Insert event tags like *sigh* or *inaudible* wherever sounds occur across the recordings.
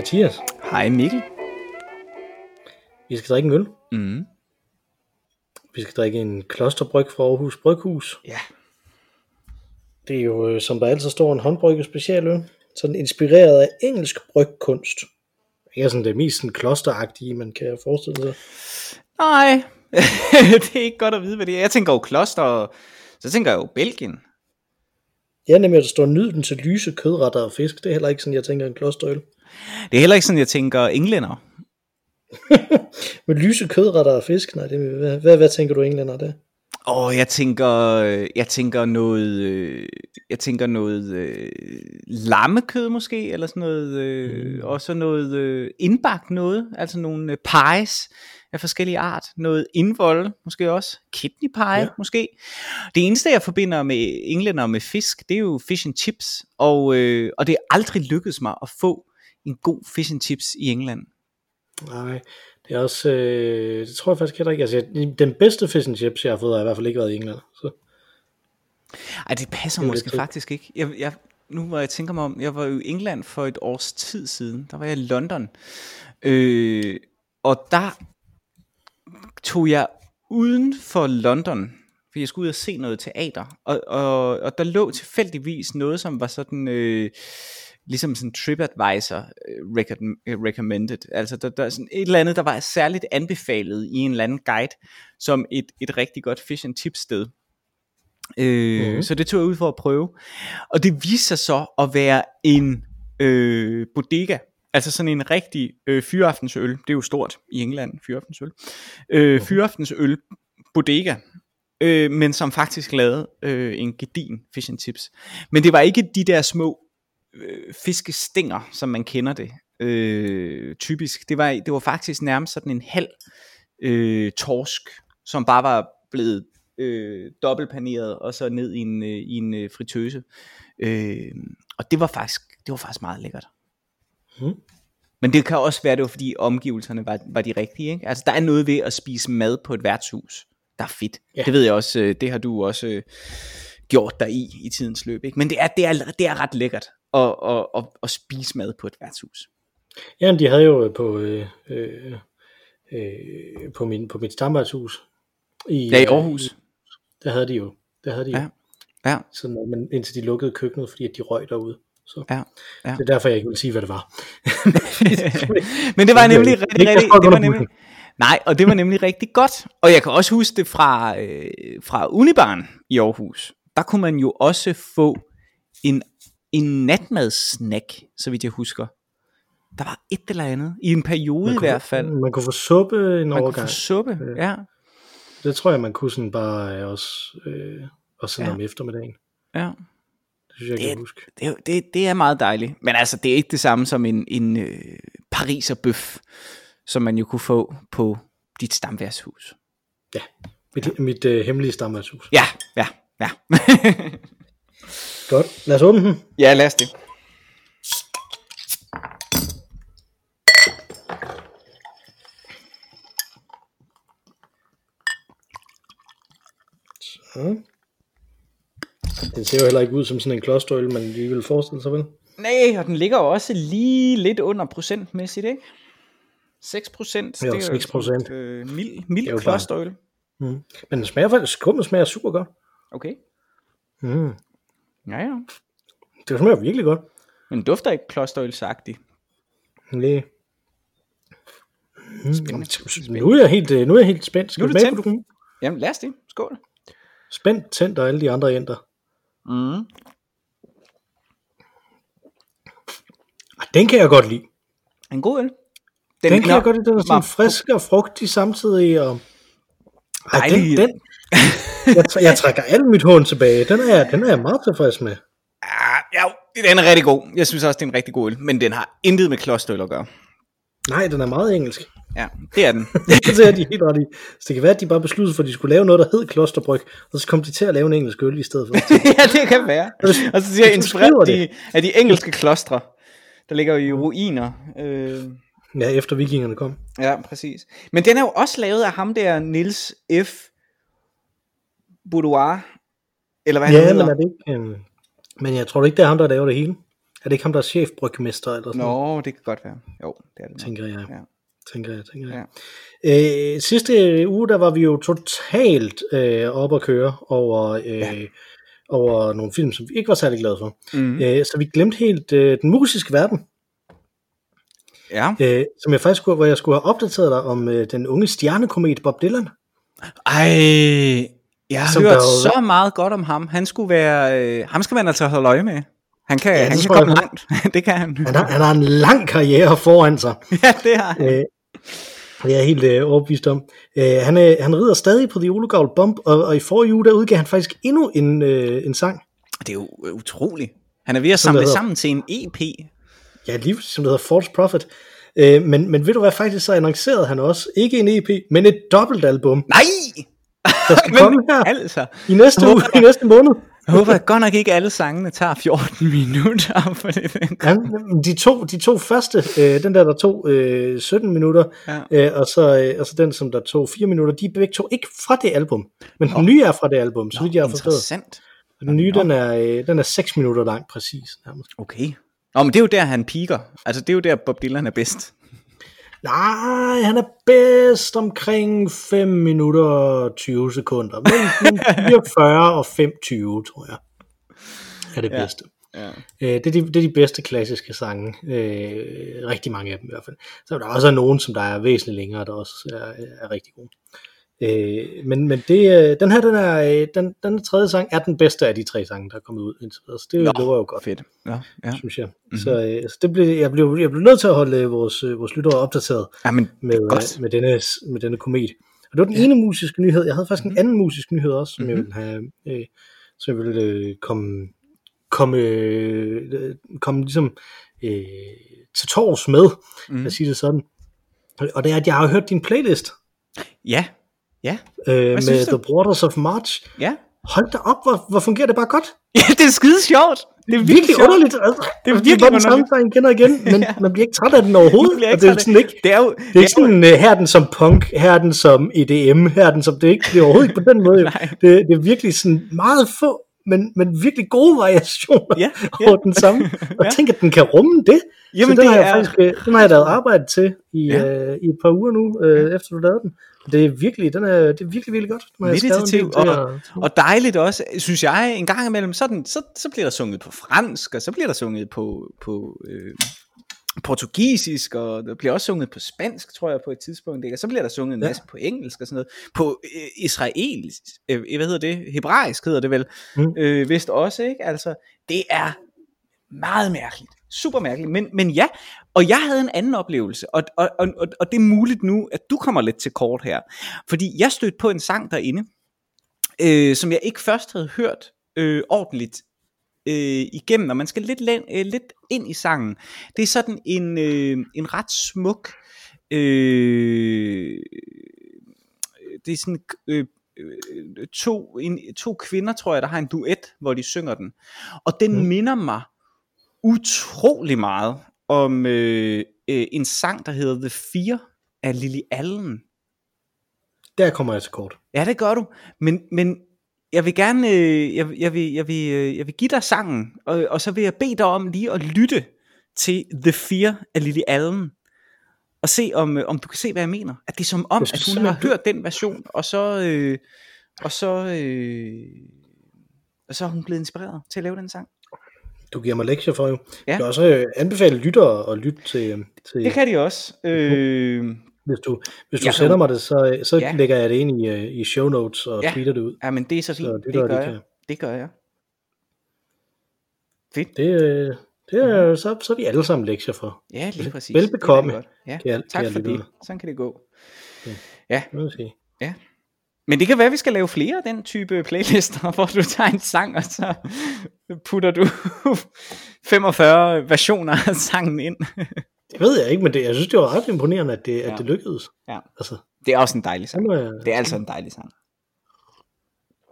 Mathias. Hej Mikkel. Vi skal drikke en øl. Mm. Vi skal drikke en klosterbryg fra Aarhus Bryghus. Ja. Det er jo, øh, som der altid står, en håndbrygget specialøl. Sådan inspireret af engelsk brygkunst. Ikke sådan det mest sådan klosteragtige, man kan forestille sig. Nej, *laughs* det er ikke godt at vide, hvad det er. Jeg tænker jo kloster, og så tænker jeg jo Belgien. Ja, nemlig at der står nyd den til lyse kødretter og fisk. Det er heller ikke sådan, jeg tænker en klosterøl. Det er heller ikke sådan, jeg tænker englænder. *laughs* Med lyse kødretter og fisk, nej, det, hvad, hvad, hvad tænker du englænder der? Åh, oh, jeg tænker, jeg tænker noget, øh, jeg tænker noget øh, lammekød måske, eller sådan noget, øh, mm. og så noget øh, indbagt noget, altså nogle øh, pies af forskellige art, noget indvold måske også, kidney pie ja. måske. Det eneste jeg forbinder med englænder med fisk, det er jo fish and chips, og, øh, og det er aldrig lykkedes mig at få en god fish and chips i England. Nej, det er også, øh, det tror jeg faktisk heller ikke. Altså, den bedste fish and chips, jeg har fået, har i hvert fald ikke været i England. Så. Ej, det passer det måske faktisk ikke. Jeg, jeg, nu hvor jeg tænker mig om, jeg var jo i England for et års tid siden. Der var jeg i London. Øh, og der tog jeg uden for London, for jeg skulle ud og se noget teater. Og, og, og der lå tilfældigvis noget, som var sådan... Øh, ligesom sådan TripAdvisor uh, recommended. Altså der, der er sådan et eller andet, der var særligt anbefalet i en eller anden guide, som et, et rigtig godt fish and chips sted. Øh, mm. Så det tog jeg ud for at prøve. Og det viste sig så at være en øh, bodega, altså sådan en rigtig øh, fyraftensøl. Det er jo stort i England, fyraftensøl. Øh, mm. Fyraftensøl bodega, øh, men som faktisk lavede øh, en gedin fish and chips. Men det var ikke de der små øh, fiskestænger, som man kender det øh, typisk. Det var, det var faktisk nærmest sådan en halv øh, torsk, som bare var blevet øh, dobbeltpaneret og så ned i en, øh, i en øh, fritøse. Øh, og det var faktisk det var faktisk meget lækkert. Hmm. Men det kan også være, det var fordi omgivelserne var, var de rigtige. Ikke? Altså der er noget ved at spise mad på et værtshus, der er fedt. Ja. Det ved jeg også, øh, det har du også øh, gjort dig i i tidens løb. Ikke? Men det er, det, er, det er ret lækkert at, at, at, at spise mad på et værtshus. Ja, de havde jo på, øh, øh, øh, på, min, på mit stamværtshus. I, ja, i Aarhus. I, der havde de jo. Der havde de ja. Ja. Så men indtil de lukkede køkkenet, fordi de røg derude. Så ja, ja. det er derfor, jeg ikke vil sige, hvad det var. *laughs* men det var *laughs* nemlig rigtig, rigtig, det var nemlig, nej, og det var nemlig rigtig godt. Og jeg kan også huske det fra, øh, fra Unibarn i Aarhus. Der kunne man jo også få en en natmadssnack, så vidt jeg husker. Der var et eller andet, i en periode i hvert fald. Man kunne få suppe en man overgang. Man kunne få suppe, ja. Det tror jeg, man kunne sådan bare øh, også, øh, også sådan ja. om eftermiddagen. Ja. Det synes jeg, det, kan huske. Det, det, det er meget dejligt. Men altså, det er ikke det samme som en, en øh, pariser bøf, som man jo kunne få på dit stamværshus. Ja, mit, ja. mit øh, hemmelige stamværshus. Ja, ja, ja. *laughs* Godt. Lad os åbne den. Ja, lad os det. Så. Den ser jo heller ikke ud som sådan en klosterøl, man lige vil forestille sig vel? Nej, og den ligger jo også lige lidt under procentmæssigt, ikke? 6 procent. Jo, 6 procent. Øh, mild, mild klosterøl. Mm. Men den smager faktisk, skummet smager super godt. Okay. Mm. Ja, ja. Det smager virkelig godt. Men dufter ikke klosterølsagtigt. Nej. Mm. Spændende. Nu er jeg helt, øh, nu er jeg helt spændt. Skal nu er du tændt. Du Jamen lad os det. Skål. Spændt, tændt og alle de andre ender. Mm. Den kan jeg godt lide. En god øl. Den, den kan jeg godt lide. Den er sådan frisk og frugtig samtidig. Og... Ej, den, den, jeg, jeg trækker alt mit hånd tilbage. Den er, den er jeg meget tilfreds med. Ja, den er rigtig god. Jeg synes også, det er en rigtig god øl. Men den har intet med klosterøl at gøre. Nej, den er meget engelsk. Ja, det er den. *laughs* det er de helt ret i. Så det kan være, at de bare besluttede for, at de skulle lave noget, der hed klosterbryg, og så kom de til at lave en engelsk øl i stedet for. *laughs* ja, det kan være. Og så siger jeg, inspireret de, af de engelske klostre, der ligger jo i ruiner. Øh... Ja, efter vikingerne kom. Ja, præcis. Men den er jo også lavet af ham der, Nils F. Boudoir, eller hvad ja, hedder. men er det ikke, um, men jeg tror ikke, det er ham, der laver det hele. Er det ikke ham, der er chefbrygmester eller sådan noget? Nå, det kan godt være. Jo, det er det. Tænker jeg. Ja. Tænker jeg, tænker jeg. Ja. Øh, sidste uge, der var vi jo totalt øh, op at køre over, øh, ja. over nogle film, som vi ikke var særlig glade for. Mm. Øh, så vi glemte helt øh, den musiske verden, Ja. øh, som jeg faktisk skulle, hvor jeg skulle have opdateret dig om øh, den unge stjernekomet Bob Dylan. Ej, jeg har Som hørt der så meget godt om ham. Han skulle være, øh, ham skal man altså holde øje med. Han kan, Ja, han kan jeg komme godt. langt. *laughs* det kan han. Han har, han har en lang karriere foran sig. *laughs* ja, det har han. Øh, det er jeg helt øh, overbevist om. Øh, han, øh, han rider stadig på The Olegavl Bump, og, og i forrige uge, der udgav han faktisk endnu en, øh, en sang. Det er jo øh, utroligt. Han er ved at Som samle hedder. sammen til en EP. Ja, lige som det hedder False Prophet. Øh, men, men ved du hvad, faktisk så annoncerede han også, ikke en EP, men et dobbeltalbum, Nej! Der skal *laughs* komme her altså, i næste uge, i næste måned. jeg håber at godt nok ikke alle sangene tager 14 *laughs* minutter. For det, Ja, de, to, de to første, øh, den der, der tog øh, 17 minutter, Ja. øh, og, så, øh, og så den, som der tog 4 minutter, de er begge to ikke fra det album, men den nye er fra det album, så vidt jeg har forstået. interessant. Den nye, den er, øh, den er 6 minutter lang, præcis. Nærmest. Okay. Nå, men det er jo der, han piker. Altså, det er jo der, Bob Dylan er bedst. Nej, han er bedst omkring 5 minutter og 20 sekunder. Men, *laughs* men 44 og 5.20, tror jeg, er det Ja. bedste. Ja. Øh, det, er de, det er de bedste klassiske sange. Øh, rigtig mange af dem i hvert fald. Så er der også nogen, som der er væsentligt længere, der også er, er rigtig gode. Øh, men men det, øh, den her, den er, øh, den, den tredje sang er den bedste af de tre sange, der er kommet ud indtil videre. Så det, Nå, var jo godt, Fedt. Ja, ja. synes jeg. Mm-hmm. Så, øh, så det blev, jeg, blev, jeg blev nødt til at holde øh, vores, øh, vores lyttere opdateret ja men med, øh, med, denne, med denne komet. Og det var den ene musiske nyhed. Jeg havde faktisk Mhm. en anden musisk nyhed også, som jeg ville have, øh, som jeg ville øh, komme, komme, øh, komme ligesom øh, til tors med, mm. Mhm. at sige det sådan. Og det er, at jeg har hørt din playlist Ja, ja, øh, med? The Waters of March. ja. Hold da op, hvor, hvor fungerer det bare godt. Ja, det er skide sjovt. Det er virkelig, Virkelig sjovt. underligt. Altså, Det er det er virkelig bare den samme sang igen og igen, *laughs* men Ja. man bliver ikke træt af den overhovedet. Og det er træt sådan ikke, Det er jo, Det er ikke sådan, uh, her er den som punk, her er den som EDM, her er den som, det er ikke det er overhovedet ikke på den måde. *laughs* jo. Det, det er virkelig sådan meget få, men, men virkelig gode variationer Ja, *laughs* ja. over den samme. Og Ja. tænk, at den kan rumme det. Jamen, så den det har jeg er- faktisk, øh, den har jeg lavet arbejde til i, Ja. ja. øh, i et par uger nu, øh, efter du lavede den. Det er virkelig, den er, det er virkelig, virkelig godt. Den del meditativ og, og dejligt også, synes jeg, en gang imellem, så, er den, så, så bliver der sunget på fransk, og så bliver der sunget på, på øh, portugisisk, og der bliver også sunget på spansk, tror jeg, på et tidspunkt, ikke? og så bliver der sunget en Ja. masse på engelsk og sådan noget, på øh, israelsk, øh, hvad hedder det, hebraisk hedder det vel, Mm. øh, vist også, ikke? Altså, det er meget mærkeligt, super mærkeligt, men, men ja, og jeg havde en anden oplevelse, og, og, og, og- det er muligt nu, at du kommer lidt til kort her, fordi jeg stødte på en sang derinde, øh, som jeg ikke først havde hørt øh, ordentligt øh, igennem, og man skal lidt, øh, lidt ind i sangen. Det er sådan en, øh, en ret smuk, øh, det er sådan øh, øh, to, en, to kvinder, tror jeg, der har en duet, hvor de synger den. Og den. Mm. minder mig utrolig meget om øh, øh, en sang, der hedder The Fear af Lily Allen. Der kommer jeg til kort. Ja, det gør du. Men, men jeg vil gerne, øh, jeg, jeg, vil, jeg, vil, øh, jeg vil give dig sangen, og, og så vil jeg bede dig om lige at lytte til The Fear af Lily Allen, og se om, øh, om du kan se, hvad jeg mener. At det er som om, at hun har hørt den version, og så, øh, og så, øh, og så er hun blevet inspireret til at lave den sang. Du giver mig lektier for jo. Ja. Jeg kan også øh, anbefale lyttere at lytte til, øh, til Det kan de også. Øh, hvis du, hvis du kan sender mig det, så, så Ja. ja. lægger jeg det ind i, øh, i show notes og Ja. ja. tweeter det ud. ja, men det er så fint. Så det, lyttere, gør de jeg. Det gør jeg. Fedt. Det, øh, det er, så, så er vi alle sammen lektier for. Ja, lige præcis. Velbekomme, Det er godt. Ja, jeg- tak jeg for det. Sådan kan det gå. Det må jeg sige. Men det kan være, at vi skal lave flere af den type playlister, *laughs* hvor du tager en sang, og så putter du *laughs* 45 versioner af sangen ind. Det ved jeg ikke, men det, jeg synes, det var ret imponerende, at det, Ja. at det lykkedes. Ja. Altså, Det er også en dejlig sang. jeg, Det er altså en dejlig sang.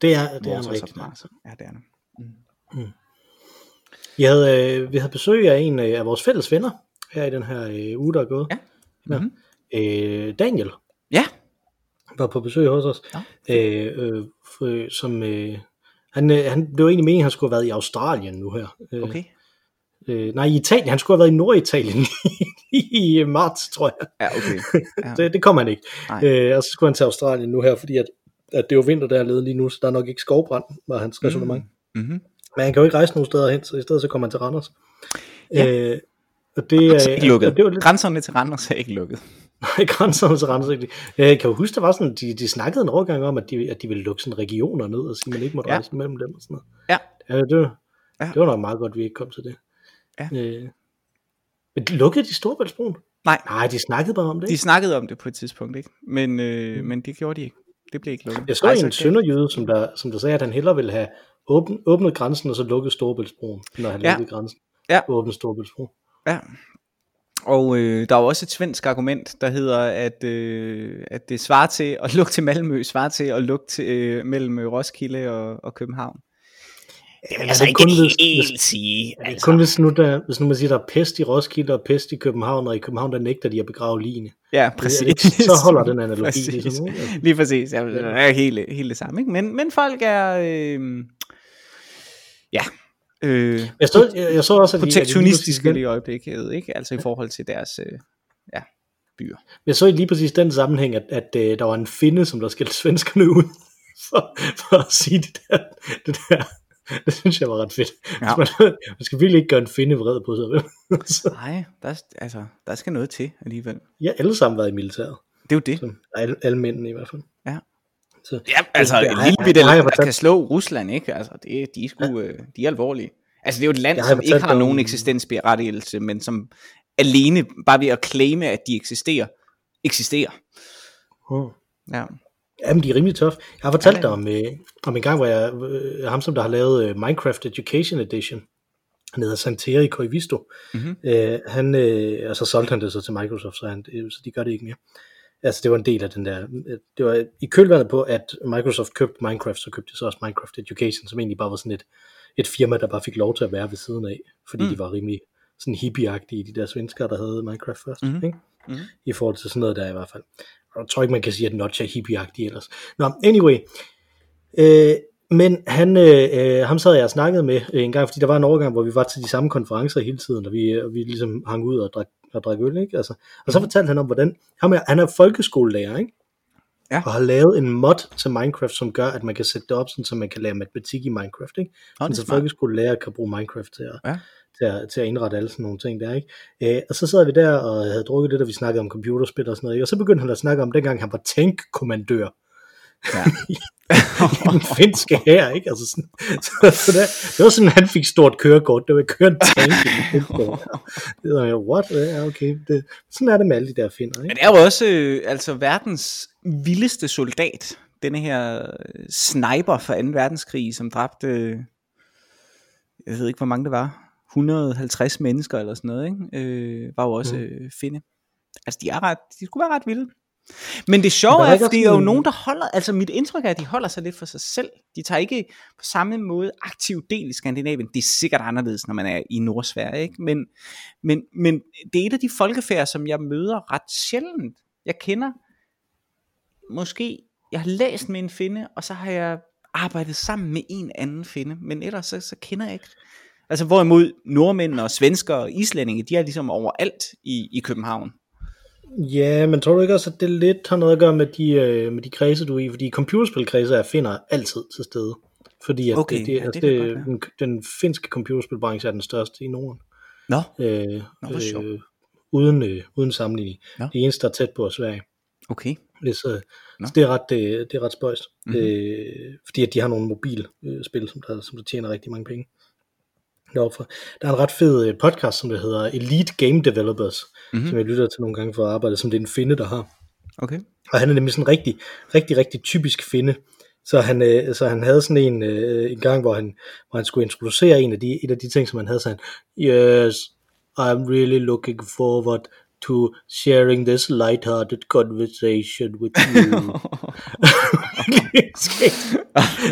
det er, det er en rigtig Mars. Ja, det er det. Vi havde, øh, vi havde besøg af en øh, af vores fælles venner her i den her øh, uge, der er gået. Ja. Ja. Mhm. Øh, Daniel Ja, var på besøg hos os, Nå, øh, øh, for, som øh, han, øh, han, det var egentlig meningen, at han skulle have været i Australien nu her. Øh, okay. Øh, nej, i Italien. Han skulle have været i Norditalien *laughs* i, i marts, tror jeg. Ja, okay. Ja. *laughs* det, det kom han ikke. Nej. Øh, og så skulle han til Australien nu her, fordi at, at det er jo vinter dernede lige nu, så der er nok ikke skovbrand, var hans resonemang. Mm. Mm-hmm. Men han kan jo ikke rejse nogen steder hen, så i stedet så kommer han til Randers. Ja. Øh, og det, Det er ikke lukket. og det var lidt, Grænserne til Randers er ikke lukket. Nej, *laughs* ikke. Jeg kan jo huske, der var sådan, de, de snakkede en overgang om, at de, at de ville lukke sådan regioner ned, og sige, at man ikke måtte Ja. rejse mellem dem og sådan noget. Ja. Ja, det, var, Ja. det var nok meget godt, at vi ikke kom til det. Ja. Øh, men de lukkede de Storebæltsbroen? Nej, Nej, de snakkede bare om det. de ikke? snakkede om det på et tidspunkt, ikke? Men, øh, men det gjorde de ikke. Det blev ikke lukket. Jeg så Ej, en kan- sønderjyde, som der, som der sagde, at han hellere ville have åbent, åbnet grænsen, og så lukket Storebæltsbroen, når han Ja. lukkede grænsen. Ja. Åbnet Storebæltsbro. Ja. Og øh, der er jo også et svensk argument, der hedder, at, øh, at det svarer til at lukke til Malmø, svarer til at lukke til, øh, mellem Roskilde og, og København. Det vil altså det ikke kun, hvis- helt hvis- sige. Altså. Kun hvis nu, der, hvis nu man siger, der er pest i Roskilde og pest i København, og i København der nægter de at begrave ligene. Ja, Præcis. præcis. *laughs* Så holder den analogi. Præcis. Ligesom, ikke? Altså, Lige præcis. Ja, det er helt, helt det samme. Ikke? Men, men folk er... Øh, ja. Øh, jeg, så, jeg, jeg så også, at protektionistiske lige i øjeblikket, ikke? Altså i forhold til deres øh, ja, byer. jeg så lige præcis den sammenhæng, at, at, at der var en finde, som der skældte svenskerne ud, *laughs* for, for at sige det der, det der. Det synes jeg var ret fedt. Ja. Man, man skal virkelig ikke gøre en finde vred på sig. *laughs* Så, Nej, der, er- altså, der skal noget til alligevel. jeg har alle sammen været i militæret. Det er jo det. Så, alle, alle mændene i hvert fald. Ja. Så, Ja, altså en lille bitte land, der kan slå Rusland, ikke? Altså, det, de, er sgu, øh, de er alvorlige. Altså, det er jo et land, som ikke har nogen eksistensberettigelse, men som alene, bare ved at claime, at de eksisterer, eksisterer. hmm. Ja. Jamen, de er rimelig tough. Jeg har fortalt Ja, dig om, øh, om en gang, hvor jeg, øh, ham som der har lavet øh, Minecraft Education Edition, han hedder Santeri Koivisto, Mhm. øh, han, øh, og så solgte han det så til Microsoft, så, han, øh, så de gør det ikke mere. Altså, det var en del af den der, øh, det var i kølvandet på, at Microsoft købte Minecraft, så købte de så også Minecraft Education, som egentlig bare var sådan et, et firma, der bare fik lov til at være ved siden af, fordi Mm. mm. de var rimelig sådan hippieagtige, de der svenskere, der havde Minecraft først, mm-hmm. ikke? Mhm. i forhold til sådan noget der i hvert fald. Og jeg tror ikke, man kan sige, at Notch er hippieagtig ellers. Nå, anyway. Øh, men han, øh, øh, ham sad jeg og snakkede med øh, en gang, fordi der var en overgang, hvor vi var til de samme konferencer hele tiden, og vi, og vi ligesom hang ud og drak, og drak øl, ikke? Altså, og så fortalte han om, hvordan, ham er, han er folkeskolelærer, ikke? Ja. Og har lavet en mod til Minecraft, som gør, at man kan sætte det op, sådan, så man kan lære matematik i Minecraft, ikke? Sådan, det så folkeskolelærer kan bruge Minecraft til at, Ja. til at, til at indrette alle sådan nogle ting der, ikke? Øh, og så sad vi der og havde drukket lidt, og vi snakkede om computerspil og sådan noget, ikke? Og så begyndte han at snakke om, dengang han var tankkommandør Ja. *laughs* *laughs* i den finske her, ikke? Altså sådan, så, så der, det var sådan, han fik stort kørekort, det var en tank i den finske. Det var jo, what? Ja, okay. Det, sådan er det med alle de der finder, Men ikke? det er jo også øh, altså verdens vildeste soldat. Denne her øh, sniper fra 2. verdenskrig, som dræbte, jeg ved ikke hvor mange det var, 150 mennesker eller sådan noget, ikke? Øh, var jo også Mhm. øh, finde. Altså de er ret, de skulle være ret vilde. Men det sjove er også der er jo en- nogen, der holder, altså mit indtryk er, at de holder sig lidt for sig selv. De tager ikke på samme måde aktiv del i Skandinavien. Det er sikkert anderledes, når man er i Nordsverige, ikke? Men, men, men det er et af de folkefærd, som jeg møder ret sjældent. Jeg kender måske, jeg har læst med en finde, og så har jeg arbejdet sammen med en anden finde, men ellers så, så kender jeg ikke. Altså hvorimod nordmænd og svensker og islændinge, de er ligesom overalt i, i København. Ja, men tror du ikke også, at det lidt har noget at gøre med de, øh, med de kredse, du er i? Fordi computerspilkredse er finder altid til stede. Fordi at Okay, det, det, ja, altså det det, være. den, den finske computerspilbranche er den største i Norden. Nå, Øh, Nå, hvor sjovt. øh, uden, øh, uden sammenligning. Nå. Det eneste, der er tæt på er Sverige. okay. Det så, Nå. så det er ret, det, det er ret spøjst. Mhm. Mm-hmm. Øh, fordi at de har nogle mobilspil, som der, som der tjener rigtig mange penge. Deroppe. Der er en ret fed øh, podcast, som der hedder Elite Game Developers, Mhm. mm-hmm. som jeg lytter til nogle gange for at arbejde, som det er en finde, der har. Okay. Og han er nemlig sådan en rigtig, rigtig, rigtig typisk finde. Så han, øh, så han havde sådan en, øh, en gang, hvor han, hvor han skulle introducere en af de, en af de ting, som han havde, så han, yes, I'm really looking forward to sharing this lighthearted conversation with you. *laughs* *laughs* *laughs*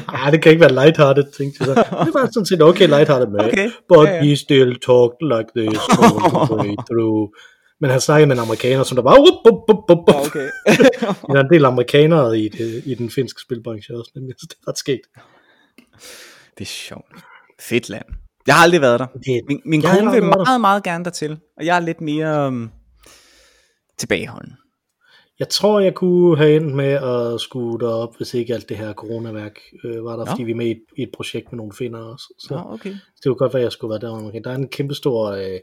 ah, det kan ikke være lighthearted, tænkte jeg så. Det var sådan set okay lighthearted med. Okay. But Ja, ja. he still talked like this all the way *laughs* through. Men han snakkede med en amerikaner, som der bare... Up, up, up, up, up. okay. *laughs* Der er en del amerikanere i, det, i den finske spilbranche også. Så det er ret skægt. det er sjovt. Fedt land. Jeg har aldrig været der. Det, Min, min kone vil der. meget, meget gerne dertil, og jeg er lidt mere um, tilbageholden. Jeg tror, jeg kunne have endt med at skue derop, hvis ikke alt det her coronaværk øh, var der, Nå. fordi vi er med i et, i et projekt med nogle finder også. Så Nå, okay. det kunne godt være, at jeg skulle være der. Okay. Der er en kæmpe stor øh,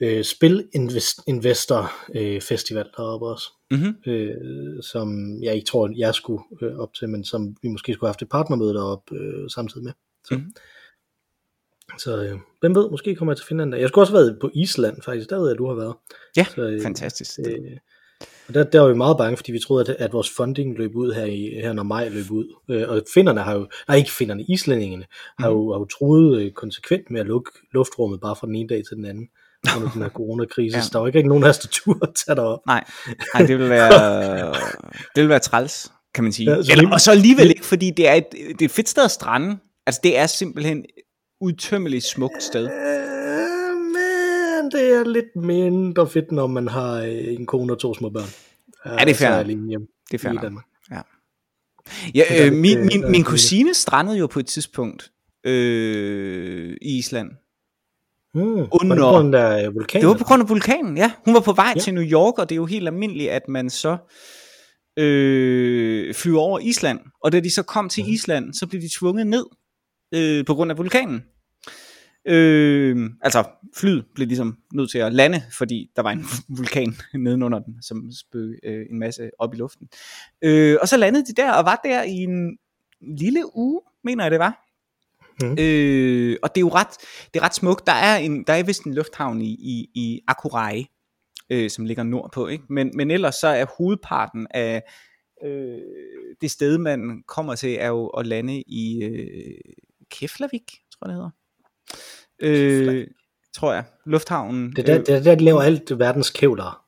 øh, spil-investor øh, festival deroppe også, Mm-hmm. øh, som jeg ikke tror, jeg skulle øh, op til, men som vi måske skulle have haft et partnermøde deroppe øh, samtidig med. Så, Mhm. så øh, hvem ved, måske kommer jeg til Finland. Jeg skulle også have været på Island faktisk, der ved jeg, du har været. Ja, Så, øh, fantastisk. Øh, og der, der var vi meget bange, fordi vi troede, at, at vores funding løb ud her, i, her når maj løb ud. Øh, og finnerne har jo, nej ikke finnerne, islændingene har jo, har jo troet øh, konsekvent med at lukke luftrummet bare fra den ene dag til den anden under den her *laughs* coronakrise. Ja. Så der var ikke rigtig nogen af os, der turde tage derop. Nej, nej, det vil være, *laughs* det vil være træls, kan man sige. Ja, så Eller, og så alligevel ikke, fordi det er et, det er et fedt sted at strande. Altså, det er simpelthen udtømmeligt smukt sted. Men det er lidt mindre fedt, når man har øh, en kone og to små børn. Ja, det er fair så nok. lige hjemme Det er fair i. Danmark. Ja, er øh, min, øh, min, min lidt- kusine strandede jo på et tidspunkt øh, i Island. Mm, var det Under- på den der øh, vulkan? Det var på grund af vulkanen, ja. Hun var på vej ja. Ja. til New York, og det er jo helt almindeligt, at man så øh, flyver over Island. Og da de så kom til Mhm. Island, så blev de tvunget ned øh, på grund af vulkanen. Øh, altså, flyet blev ligesom nødt til at lande, fordi der var en *laughs* vulkan nedenunder den, som spøg øh, en masse op i luften. Øh, og så landede de der, og var der i en lille uge, mener jeg det var. Mhm. Øh, og det er jo ret, det er ret smukt. Der er, en, der er vist en lufthavn i, i, i Akureyri, øh, som ligger nordpå. Ikke? Men, men ellers så er hovedparten af øh, det sted, man kommer til, er jo at lande i øh, Keflavik, tror jeg det hedder. Øh, tror jeg. Lufthavnen. Det er der, det er der, de laver alt verdens kævler.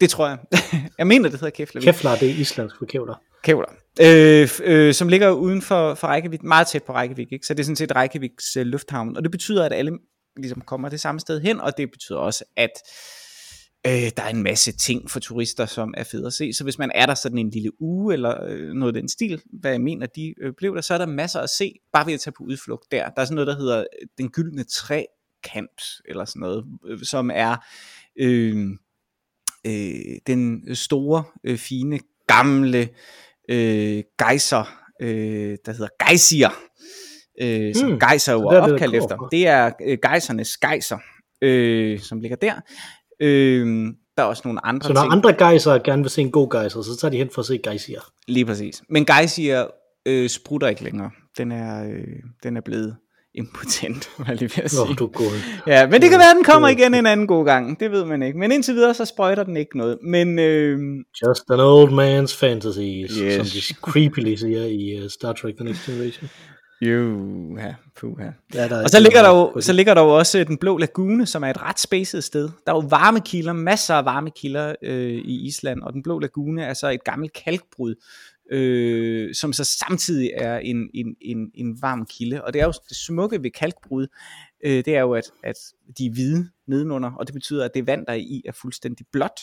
det tror jeg. *laughs* jeg mener, det hedder Keflavik. Kevlar, det er islandsk for kævler. Kævler. Øh, øh, som ligger uden for, for Reykjavik, meget tæt på Reykjavik, ikke? så det er sådan set Reykjaviks øh, lufthavn, og det betyder, at alle ligesom kommer det samme sted hen, og det betyder også, at øh, der er en masse ting for turister, som er fede at se, så hvis man er der sådan en lille uge, eller øh, noget af den stil, hvad jeg mener, de øh, blev der, så er der masser at se, bare ved at tage på udflugt der. Der er sådan noget, der hedder øh, Den Gyldne Trækant, eller sådan noget, øh, som er øh, øh, den store, øh, fine, gamle øh, gejser, øh, der hedder gejsier, øh, som Hmm, gejser jo er opkaldt efter. Det er øh, gejsernes gejser, øh, som ligger der. Øh, der er også nogle andre Så når ting. andre gejser gerne vil se en god gejser, så tager de hen for at se gejsier. Lige præcis. Men gejsier øh, sprutter ikke længere. Den er, øh, den er blevet impotent, *laughs* var jeg lige ved at sige. Oh, du er god. Ja, men det kan være, at den kommer igen en anden god gang. Det ved man ikke. Men indtil videre, så sprøjter den ikke noget. Men øh, Just an old man's fantasies, Yes. som de creepily siger i uh, Star Trek The Next Generation. *laughs* jo, ja, puha. Ja, der er Og så ligger, der jo, så ligger der jo også øh, den blå lagune, som er et ret spacet sted. Der er jo varmekilder, masser af varmekilder øh, i Island, og den blå lagune er så et gammelt kalkbrud, øh, som så samtidig er en, en, en, en varm kilde. Og det er jo det smukke ved kalkbrud, øh, det er jo, at, at de er hvide nedenunder, og det betyder, at det vand, der er i, er fuldstændig blåt.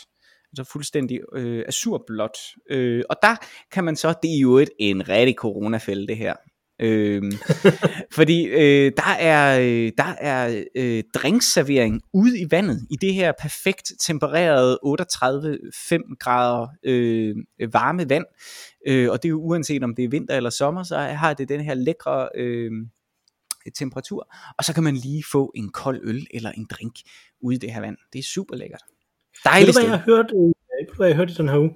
Altså fuldstændig øh, azurblåt. Øh, og der kan man så, det er jo et, en rigtig coronafælde det her. Øhm, fordi øh, der er, øh, der er øh, drinkservering ude i vandet, i det her perfekt tempererede 38-5 grader øh, varme vand. Øh, og det er jo uanset om det er vinter eller sommer, så har det den her lækre øh, temperatur. Og så kan man lige få en kold øl eller en drink ude i det her vand. Det er super lækkert. Ved du, Dejligt hvad jeg øh, du, hvad jeg hørte i den her uge?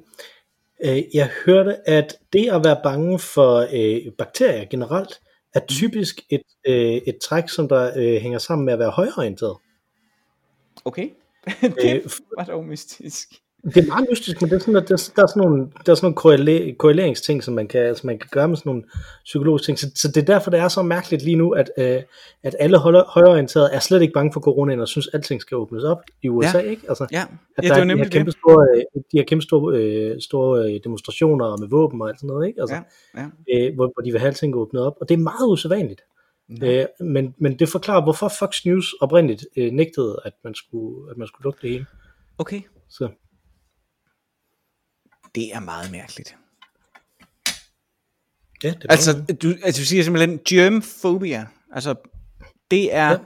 Øh, Jeg hørte, at det at være bange for øh, bakterier generelt, er Mhm. typisk et, øh, et træk, som der øh, hænger sammen med at være højorienteret. Okay. *laughs* det Øh, var dog mystisk. Det er meget mystisk, men det er sådan, at der, der er sådan nogle, der er sådan nogle korrele- korreleringsting, som man, kan, som man kan gøre med sådan nogle psykologiske ting. Så, så det er derfor, det er så mærkeligt lige nu, at, øh, at alle højreorienterede er slet ikke bange for coronaen og synes, at alting skal åbnes op i USA. Ja. Ikke? Altså, Ja, at ja der det er de her kæmpe store, øh, de her kæmpe store, øh, store øh, demonstrationer med våben og alt sådan noget, ikke? Altså, Ja, ja. øh, hvor, hvor de vil have alting åbnet op. Og det er meget usædvanligt. Nå. Øh, men, men det forklarer, hvorfor Fox News oprindeligt øh, nægtede, at man skulle, at man skulle lukke det hele. Okay. Så Det er meget mærkeligt. ja, det er Altså, du, altså du siger simpelthen germphobia. Altså Det er, ja.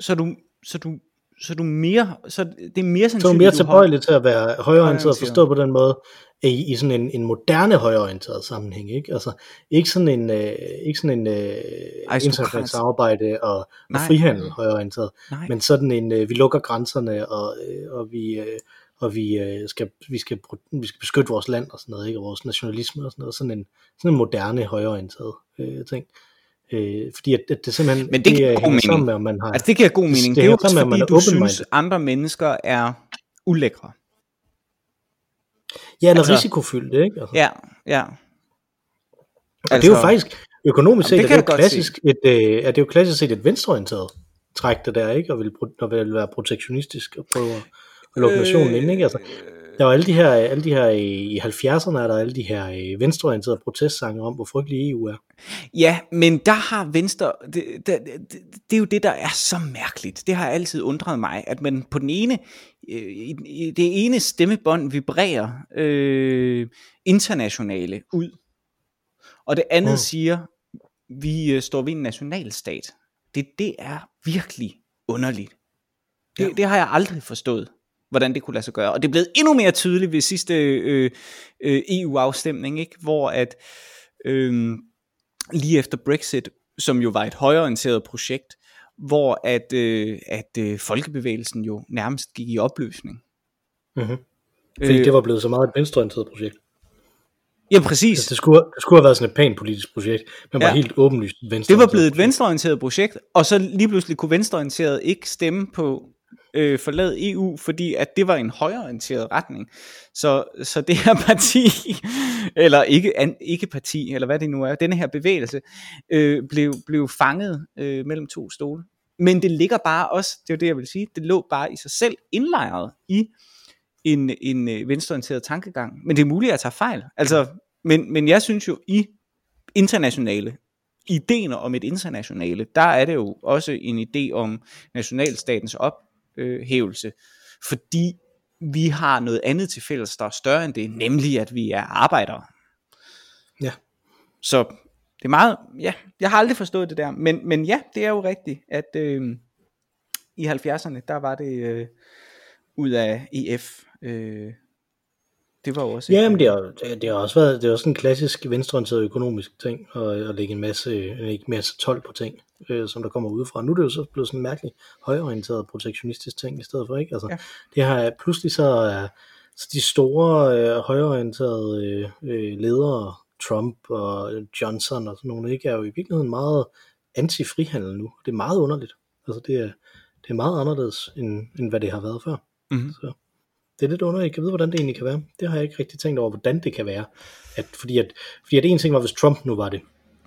så du, så du, så du mere, så det er mere sandsynligt, Så er mere tilbøjelig til at være højorienteret, forstået på den måde, i, i sådan en, en moderne højorienteret sammenhæng, ikke? Altså, ikke sådan en, øh, ikke sådan en øh, internationalt samarbejde og, og frihandel højorienteret, Nej. men sådan en, øh, vi lukker grænserne, og, øh, og vi... Øh, og vi, øh, skal, vi, skal, vi skal beskytte vores land og sådan noget, ikke? og vores nationalisme og sådan noget, sådan en, sådan en moderne højorienteret øh, ting. Øh, fordi at, at det simpelthen Men det giver god mening. Med, man har, altså det giver god mening. Det, det er jo også fordi, du synes, andre mennesker er ulækre. Ja, eller altså, risikofyldt, ikke? Altså. Ja, ja. Altså, det er jo altså- faktisk, økonomisk set, det er, det jo klassisk et, øh, er det jo klassisk set et venstreorienteret træk, det der, ikke? Og vil, og vil være protektionistisk og prøve at lukke øh, nationen ind, ikke? Altså, der var alle de her, alle de her i 70'erne er der alle de her øh, venstreorienterede protestsange om, hvor frygtelig EU er. Ja, men der har Venstre, det, det, det, det er jo det, der er så mærkeligt. Det har altid undret mig, at man på den ene, øh, i, det ene stemmebånd vibrerer øh, internationale ud, og det andet mm. siger, vi øh, står ved en nationalstat. Det, det er virkelig underligt. Det, ja. det har jeg aldrig forstået hvordan det kunne lade sig gøre. Og det er blevet endnu mere tydeligt ved sidste øh, øh, EU-afstemning, ikke? hvor at øh, lige efter Brexit, som jo var et højorienteret projekt, hvor at, øh, at øh, folkebevægelsen jo nærmest gik i opløsning. Mm-hmm. Fordi øh, det var blevet så meget et venstreorienteret projekt. Ja, præcis. Altså, det, skulle, det skulle have været sådan et pænt politisk projekt, men ja. var helt åbenlyst venstre. Det var blevet et venstreorienteret projekt, og så lige pludselig kunne venstreorienteret ikke stemme på øh, forlade EU, fordi at det var en højreorienteret retning. Så, så det her *laughs* parti, eller ikke, an, ikke parti, eller hvad det nu er, denne her bevægelse, øh, blev, blev fanget øh, mellem to stole. Men det ligger bare også, det er jo det jeg vil sige, det lå bare i sig selv indlejret i en, en øh, venstreorienteret tankegang. Men det er muligt at tage fejl. Altså, men, men jeg synes jo i internationale ideen om et internationale, der er det jo også en idé om nationalstatens op, øh, hævelse, fordi vi har noget andet til fælles, der er større end det, nemlig at vi er arbejdere. Ja. Så det er meget, ja, jeg har aldrig forstået det der, men, men ja, det er jo rigtigt, at øh, i 70'erne, der var det øh, ud af EF, øh, det var også... Ja, men det har, det har også været det er også en klassisk venstreorienteret økonomisk ting, at, at lægge en masse, en masse 12 på ting, øh, som der kommer udefra. Nu er det jo så blevet sådan en mærkelig højorienteret protektionistisk ting i stedet for, ikke? Altså, ja. det har pludselig så er så de store øh, højorienterede øh, øh, ledere, Trump og Johnson og sådan nogle, ikke, er jo i virkeligheden meget anti-frihandel nu. Det er meget underligt. Altså, det er, det er meget anderledes, end, end hvad det har været før. Mm-hmm. Så det er lidt underligt, jeg kan vide, hvordan det egentlig kan være. Det har jeg ikke rigtig tænkt over, hvordan det kan være. At, fordi, at, fordi at en ting var, hvis Trump nu var det,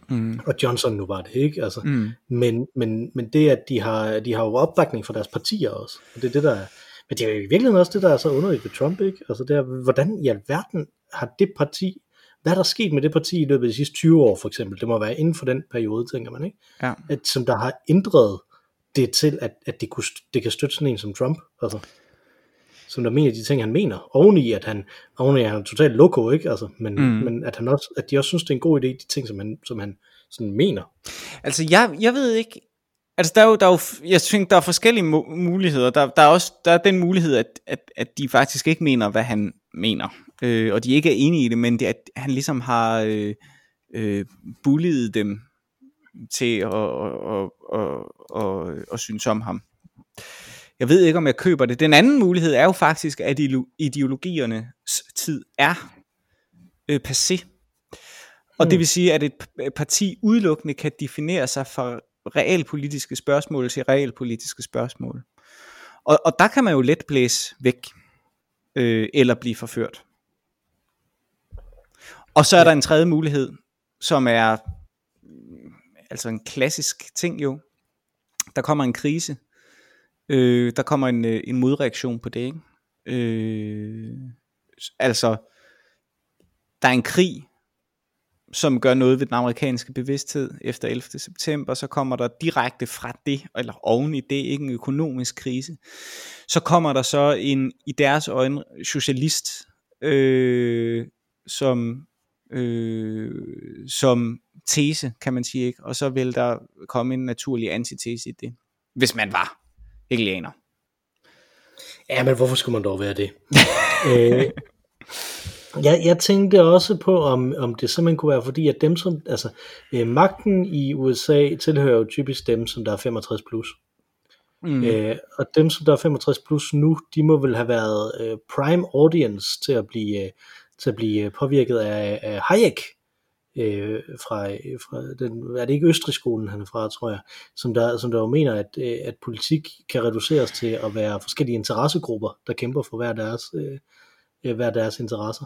mm. og Johnson nu var det, ikke? Altså, mm. men, men, men det, at de har, de har jo opbakning fra deres partier også, og det er det, der er, men det er jo i virkeligheden også det, der er så underligt ved Trump, ikke? Altså, det er, hvordan i alverden har det parti, hvad er der sket med det parti i løbet af de sidste 20 år, for eksempel? Det må være inden for den periode, tænker man, ikke? Ja. At, som der har ændret det til, at, at det, kunne, det kan støtte sådan en som Trump, altså som der mener de ting, han mener, oven i, at han, oven i, at han er totalt loko, ikke? Altså, men, mm. men at, han også, at de også synes, det er en god idé, de ting, som han, som han sådan mener. Altså, jeg, jeg ved ikke, altså der er jo, der er jo, jeg synes, der er forskellige muligheder. Der, der er også der er den mulighed, at, at, at de faktisk ikke mener, hvad han mener, øh, og de ikke er enige i det, men det, at han ligesom har øh, øh, bulliet dem til at, at, at, at, at, at synes om ham. Jeg ved ikke, om jeg køber det. Den anden mulighed er jo faktisk, at ideologiernes tid er øh, passé. Og mm. det vil sige, at et parti udelukkende kan definere sig for realpolitiske spørgsmål til realpolitiske spørgsmål. Og, og der kan man jo let blæse væk, øh, eller blive forført. Og så er der en tredje mulighed, som er altså en klassisk ting jo. Der kommer en krise, Øh, der kommer en, øh, en modreaktion på det, ikke? Øh, altså, der er en krig, som gør noget ved den amerikanske bevidsthed efter 11. september, så kommer der direkte fra det, eller oven i det, ikke en økonomisk krise, så kommer der så en, i deres øjne, socialist, øh, som, øh, som tese, kan man sige, ikke? og så vil der komme en naturlig antitese i det, hvis man var hegelianer. Ja, men hvorfor skulle man dog være det? *laughs* øh, jeg, jeg tænkte også på, om, om det simpelthen kunne være fordi, at dem som, altså, øh, magten i USA tilhører jo typisk dem, som der er 65 plus. Mm. Øh, og dem, som der er 65 plus nu, de må vel have været øh, prime audience til at blive, øh, til at blive påvirket af, af Hayek, øh, fra, fra den, er det ikke Østrig-skolen, han er fra, tror jeg, som der, som der jo mener, at, øh, at politik kan reduceres til at være forskellige interessegrupper, der kæmper for hver deres, øh, øh hver deres interesser.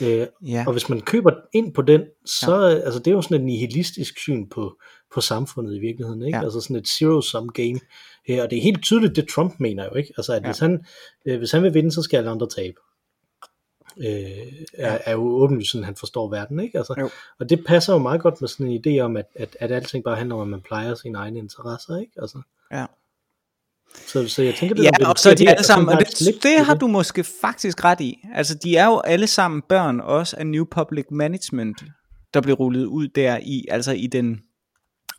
Øh, ja. Og hvis man køber ind på den, så ja. altså, det er jo sådan et nihilistisk syn på, på samfundet i virkeligheden, ikke? Ja. Altså sådan et zero-sum game. Øh, og det er helt tydeligt, det Trump mener jo, ikke? Altså at ja. hvis, han, øh, hvis han vil vinde, så skal alle andre tabe øh, er, er jo åbenlyst sådan, han forstår verden, ikke? Altså, og det passer jo meget godt med sådan en idé om, at, at, at alting bare handler om, at man plejer sine egne interesser, ikke? Altså. Ja. Så, så jeg tænker, det ja, er og så de alle sammen, og det, det, det har du måske faktisk ret i. Altså, de er jo alle sammen børn også af New Public Management, der blev rullet ud der i, altså i den,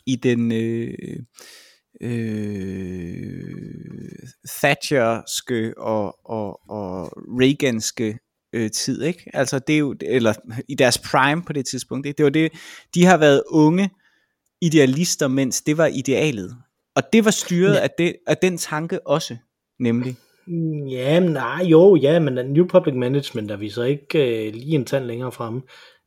i den øh, øh, Thatcherske og, og, og Reaganske øh, tid, ikke? Altså det er jo, eller i deres prime på det tidspunkt, ikke? Det var det, de har været unge idealister, mens det var idealet. Og det var styret ja. af, det, af den tanke også, nemlig. Ja, nej, jo, ja, men New Public Management er vi så ikke øh, lige en tand længere fremme,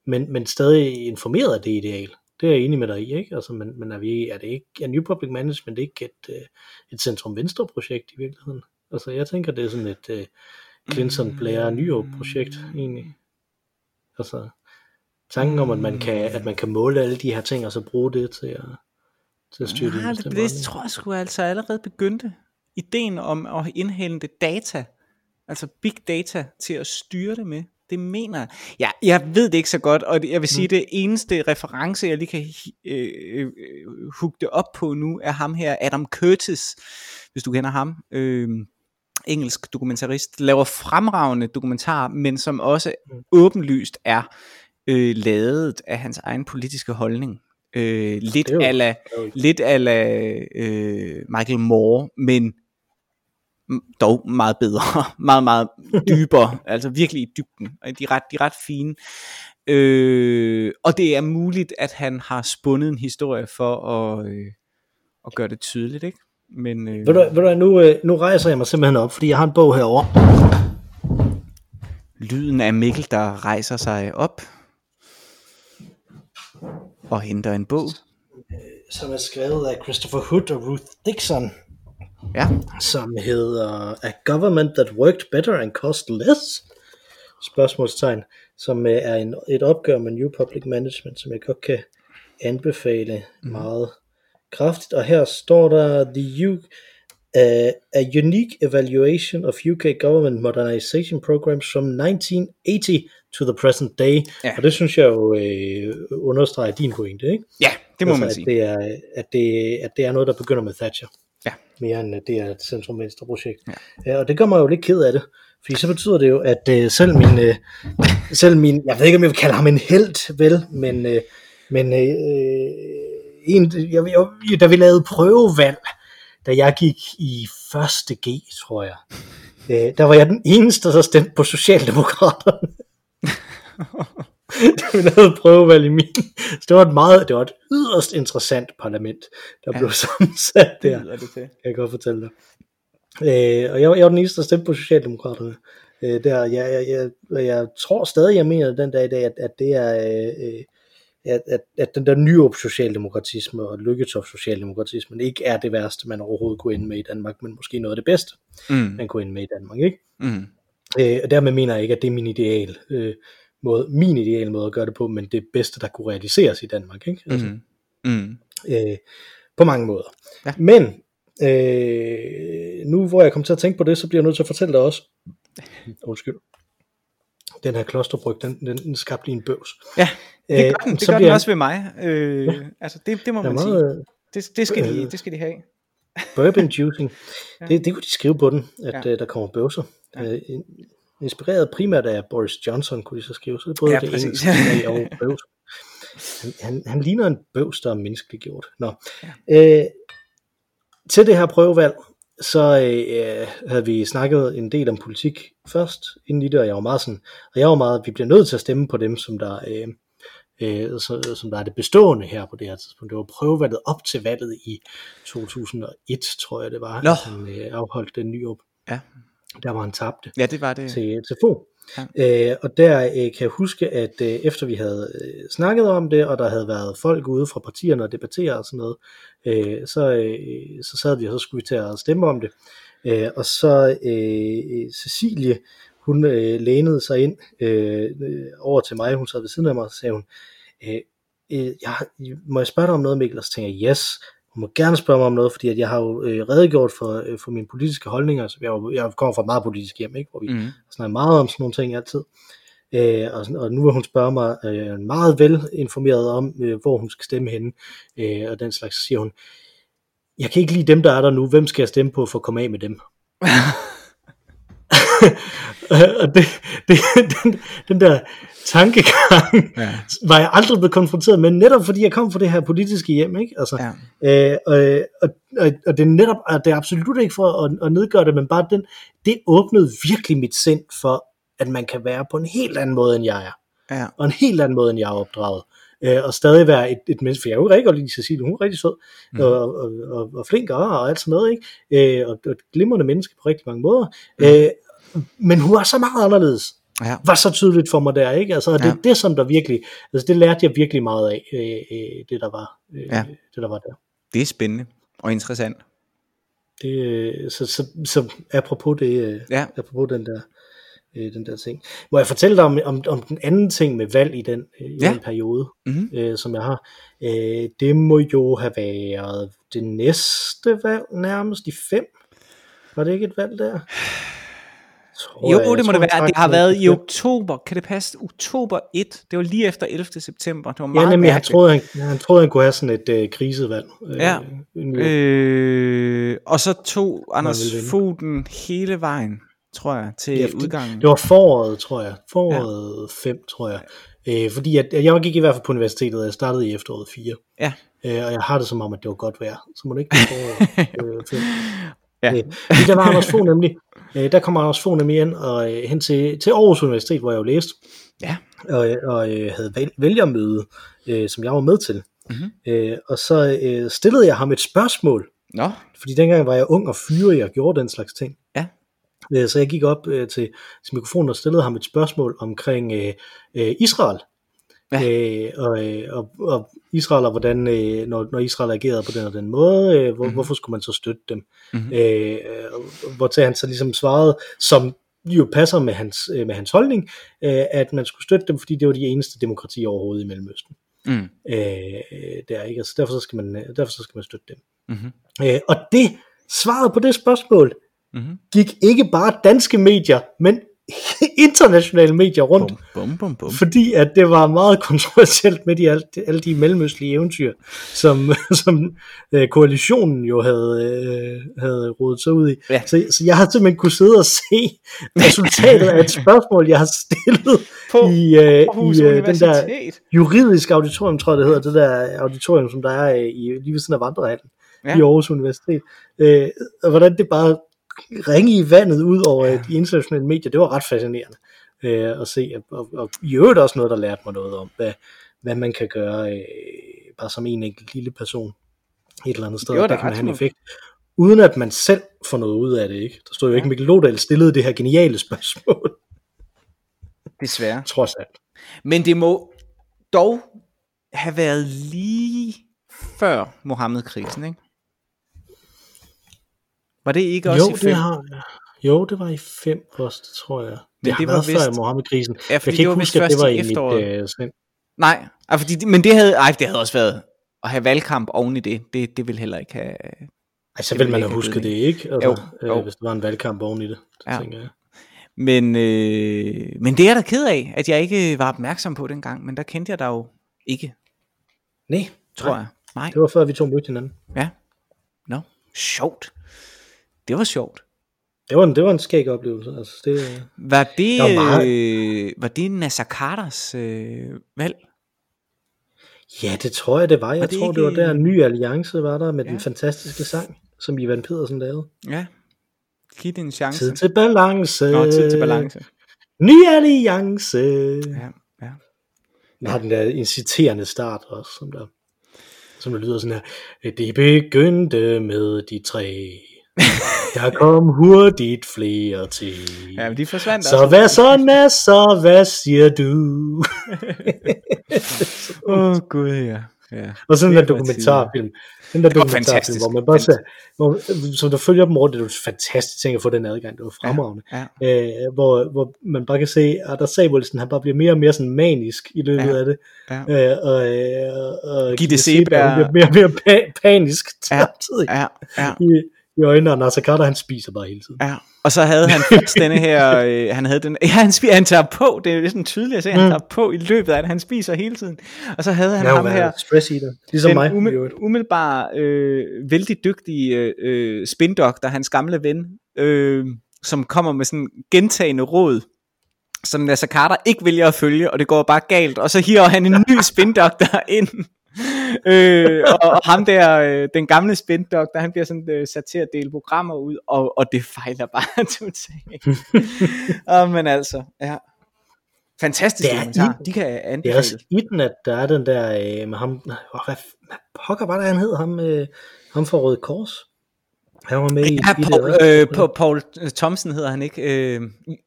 men, men stadig informeret af det ideal. Det er jeg enig med dig i, ikke? Altså, men, men er, vi, er det ikke, er New Public Management ikke et, øh, et centrum-venstre-projekt i virkeligheden? Altså, jeg tænker, det er sådan et, øh, Clinton Blair Nyrup projekt egentlig. Altså tanken om at man kan at man kan måle alle de her ting og så bruge det til at til at styre Nej, det, det, det tror jeg sgu altså allerede begyndte. Ideen om at indhente data, altså big data til at styre det med, det mener jeg. Ja, jeg ved det ikke så godt, og jeg vil sige, mm. det eneste reference, jeg lige kan øh, øh, hugge det op på nu, er ham her, Adam Curtis, hvis du kender ham. Øh, engelsk dokumentarist, laver fremragende dokumentarer, men som også mm. åbenlyst er øh, lavet af hans egen politiske holdning. Øh, lidt jo, ala, lidt ala øh, Michael Moore, men dog meget bedre, *laughs* meget, meget dybere, *laughs* altså virkelig i dybden, de er ret, de er ret fine. Øh, og det er muligt, at han har spundet en historie for at, øh, at gøre det tydeligt, ikke? Men, øh... ved, du, ved du, nu, øh, nu rejser jeg mig simpelthen op, fordi jeg har en bog herovre. Lyden af Mikkel, der rejser sig op og henter en bog. Som er skrevet af Christopher Hood og Ruth Dixon. Ja. Som hedder A Government That Worked Better and Cost Less? Spørgsmålstegn. Som øh, er en, et opgør med New Public Management, som jeg godt kan anbefale mm. meget kraftigt, og her står der the U, uh, a unique evaluation of UK government modernization programs from 1980 to the present day. Ja. Og det synes jeg jo øh, understreger din pointe, ikke? Ja, det må altså, man sige. At det, er, at, det, at det er noget, der begynder med Thatcher. Ja. Mere end det er et centrum-venstre projekt. Ja. ja. og det gør mig jo lidt ked af det. Fordi så betyder det jo, at øh, selv min, øh, *laughs* selv min, jeg ved ikke om jeg vil kalde ham en held, vel, men, øh, men øh, en, jeg, jeg, da vi lavede prøvevalg, da jeg gik i første G, tror jeg, *laughs* øh, der var jeg den eneste, der stemte på Socialdemokraterne. *laughs* da vi lavede prøvevalg i min. Så det var et meget, det var et yderst interessant parlament, der ja. blev sammensat der. Det det kan jeg godt fortælle dig. Øh, og jeg, jeg var den eneste, der stemte på Socialdemokraterne. Øh, der, jeg, jeg, jeg, jeg tror stadig, jeg mener den dag i dag, at, at det er øh, at, at, at den der nye socialdemokratisme og Lykketoft socialdemokratismen ikke er det værste, man overhovedet kunne ende med i Danmark, men måske noget af det bedste, mm. man kunne ende med i Danmark. Ikke? Mm. Øh, og dermed mener jeg ikke, at det er min ideal øh, måde, min ideal måde at gøre det på, men det bedste, der kunne realiseres i Danmark. Ikke? Altså, mm. Mm. Øh, på mange måder. Ja. Men øh, nu hvor jeg kommer til at tænke på det, så bliver jeg nødt til at fortælle dig også, *laughs* undskyld, den her klosterbryg, den, den, den skabte lige en bøvs. Ja, det gør den, det gør den også ved mig. Øh, ja. Altså det, det må man meget, sige. Det, det, skal de, det skal de have. Bourbon juicing. *laughs* ja. det, det kunne de skrive på den, at ja. der kommer bøvser. Ja. Inspireret primært af Boris Johnson, kunne de så skrive. Så det både ja, det engelske *laughs* og bøvs. han, han, han ligner en bøvs, der er menneskeliggjort. Nå. Ja. Øh, til det her prøvevalg, så øh, havde vi snakket en del om politik først, inden i det, og jeg var meget sådan, og jeg var meget, vi bliver nødt til at stemme på dem, som der, øh, øh, så, som der er det bestående her på det her tidspunkt. Det var prøvevalget op til valget i 2001, tror jeg det var, Nå. han øh, afholdt den nye op. Ja. Der var han tabte Ja, det var det. til, til få. Ja. Øh, og der øh, kan jeg huske, at øh, efter vi havde øh, snakket om det, og der havde været folk ude fra partierne og debattere og sådan noget, øh, så, øh, så sad vi, og så skulle vi til at stemme om det. Øh, og så øh, Cecilie, hun øh, lænede sig ind øh, over til mig, hun sad ved siden af mig, og sagde hun, øh, øh, jeg, må jeg spørge dig om noget, Mikkel? Og så tænkte jeg, yes, hun må gerne spørge mig om noget, fordi at jeg har jo øh, redegjort for, øh, for mine politiske holdninger, så jeg, jeg kommer fra et meget politisk hjem, ikke? hvor vi Mm. snakker meget om sådan nogle ting altid. Øh, og, og nu vil hun spørge mig øh, meget velinformeret om, øh, hvor hun skal stemme henne, øh, og den slags, så siger hun, jeg kan ikke lide dem, der er der nu, hvem skal jeg stemme på for at komme af med dem? *laughs* *laughs* og det, det, den, den der tankegang Ja. var jeg aldrig blevet konfronteret med, netop fordi jeg kom fra det her politiske hjem, ikke? Altså, Ja. Øh, og, og, og, og det er netop, og det er absolut ikke for at, at nedgøre det, men bare den, det åbnede virkelig mit sind for, at man kan være på en helt anden måde, end jeg er. Ja. Og en helt anden måde, end jeg er opdraget. Øh, og stadig være et, et menneske, for jeg er jo rigtig godt lide Cecilie, hun er rigtig sød, mm. og, og, og, og flink og, og alt sådan noget, ikke? Øh, og, og et glimrende menneske på rigtig mange måder. Mm. Øh, men hun var så meget anderledes ja. var så tydeligt for mig der, ikke? Altså, og det er Ja. det, som der virkelig, altså det lærte jeg virkelig meget af, øh, øh, det der var, øh, Ja. det der var der. Det er spændende og interessant. Det, øh, så, så, så apropos det, øh, Ja. apropos den der, øh, den der ting. Må jeg fortælle dig om, om, om den anden ting med valg i den, øh, i Ja. den periode, Mhm. øh, som jeg har? Øh, det må jo have været det næste valg nærmest, i fem. Var det ikke et valg der? Tror Jo, jeg. Jeg det må tror, det være. Det har været i ja. oktober. Kan det passe? Oktober 1. Det var lige efter 11. september. Det var Ja, meget nemlig, han mærkeligt. troede, han, han troede, han kunne have sådan et øh, krisevalg. Øh, Ja. Øh, og så tog Anders. Foden hele vejen, tror jeg, til Ja, udgangen. Det var foråret, tror jeg. Foråret 5, tror jeg. Øh, fordi at, jeg gik i hvert fald på universitetet, og jeg startede i efteråret 4. Ja. Øh, og jeg har det som om, at det var godt vejr. Så må det ikke *laughs* være foråret øh, 5. Ja. Øh, der var Anders Fogh *laughs* nemlig, øh, der kom Anders Fogh nemlig ind og, øh, hen til, til Aarhus Universitet, hvor jeg jo læste, Ja. og, øh, og øh, havde vælg, vælgermøde, øh, som jeg var med til. Mhm. Øh, og så øh, stillede jeg ham et spørgsmål, Nå, fordi dengang var jeg ung og fyrig og gjorde den slags ting. Ja. Øh, Så jeg gik op øh, til, til mikrofonen og stillede ham et spørgsmål omkring øh, øh, Israel. Ja. Øh, og, øh, og, og Israel og hvordan, øh, når, når Israel agerede på den og den måde, øh, hvor, mm-hmm. hvorfor skulle man så støtte dem? Mhm. Øh, hvor til han så ligesom svarede, som jo passer med hans, øh, med hans holdning, øh, at man skulle støtte dem, fordi det var de eneste demokratier overhovedet i Mellemøsten. mm. Øh, der, ikke? Altså, derfor, så skal man, derfor så skal man støtte dem. Mhm. Øh, og det, svaret på det spørgsmål, Mhm. gik ikke bare danske medier, men *laughs* internationale medier rundt, bum, bum, bum, bum. fordi at det var meget *laughs* kontroversielt med de, alle, alle de mellemøstlige eventyr, som, *laughs* som øh, koalitionen jo havde, øh, havde rodet sig ud i. Ja. Så, så jeg har simpelthen kunne sidde og se resultatet af et spørgsmål, jeg har stillet På i, øh, i øh, den der Universitet. juridisk auditorium, tror jeg det hedder, det der auditorium, som der er øh, i, lige ved siden af vandrehallen ja. i Aarhus Universitet. Øh, og hvordan det bare ringe i vandet ud over ja. de internationale medier, det var ret fascinerende øh, at se. Og, og, i øvrigt også noget, der lærte mig noget om, hvad, hvad man kan gøre øh, bare som en enkelt lille person et eller andet sted. Og da der kan man have en effekt. Uden at man selv får noget ud af det, ikke? Der stod jo ikke, Mikkel Lodal stillede det her geniale spørgsmål, *laughs* Desværre. trods alt. Men det må dog have været lige før Mohammed-krisen, ikke? Var det ikke også Jo, i fem? det har Jo, det var i fem også, det tror jeg. Det, det har var været før vist- Mohammed-krisen. Ja, jeg kan det ikke vist huske, at det var i mit efteråret. øh, sind. Nej, ej, fordi, men det havde, ej, det havde også været at have valgkamp oven i det. Det, det ville heller ikke have... Altså, Det vil vil man ikke have husket det, ikke? Altså, Jo, jo. Øh, hvis der var en valgkamp oven i det, det Ja. tænker jeg. Men, øh, men det er jeg da ked af, at jeg ikke var opmærksom på dengang. Men der kendte jeg dig jo ikke, Nej, tror nej. jeg. Nej, Det var før vi to mødte hinanden. ja. Nå, sjovt. Det var sjovt. Det var en, det var en skæg oplevelse. Altså, det, Var det, var meget- øh, var det Nasser Carters øh, valg? Ja, det tror jeg, det var. Jeg Var det tror, ikke det var der en ny alliance var der med Ja. den fantastiske sang, som Ivan Pedersen lavede. Ja. Giv det en chance. Tid til balance. Nå, tid til balance. Ny alliance. Ja, ja. Den har den der inciterende start også, som der, som der lyder sådan her. Det begyndte med de tre. Der kom hurtigt flere til. Ja, men de forsvandt så også. hvad så, Nasser, hvad siger du? *laughs* Åh, oh, gud, ja. ja. Og sådan en var dokumentarfilm. Den der dokumentarfilm, hvor man bare ser, hvor, som der følger dem over, det er jo fantastisk ting at få den adgang, det var fremragende. Ja, Øh, hvor, hvor man bare kan se, at der Samuelsen, han bare bliver mere og mere sådan manisk i løbet Ja. af det. ja. Øh, og, øh, og Gitte Seberg- bliver mere og mere pa- panisk Ja. samtidig ja, ja. i, i øjnene, og Nasser Carter, han spiser bare hele tiden. Ja, og så havde han først denne her, øh, han havde den, ja, han, spiser, han tager på, det er jo sådan tydeligt at se, han Mm. tager på i løbet af det, han spiser hele tiden. Og så havde han Han er ham jo her, stress eater, ligesom den mig. umiddel- umiddelbare, øh, vældig dygtige øh, spindoktor, hans gamle ven, øh, som kommer med sådan gentagende råd, som Nasser Carter ikke vælger at følge, og det går bare galt, og så hiver han en ny spindoktor ind, *laughs* øh, og, og ham der, øh, den gamle spindoktor, han bliver sådan øh, sat til at dele programmer ud, og, og det fejler bare *laughs* totalt. og, men altså, ja. Fantastisk Det er dokumentar. i- De kan Det er anbefale. også i den, at der er den der øh, med ham, åh, hvad, hvad pokker var det, han hed, ham, øh, ham fra Røde Kors. Han var med i, Ja, i Paul, det. øh, Paul, Paul Thomsen hedder han ikke. Øh,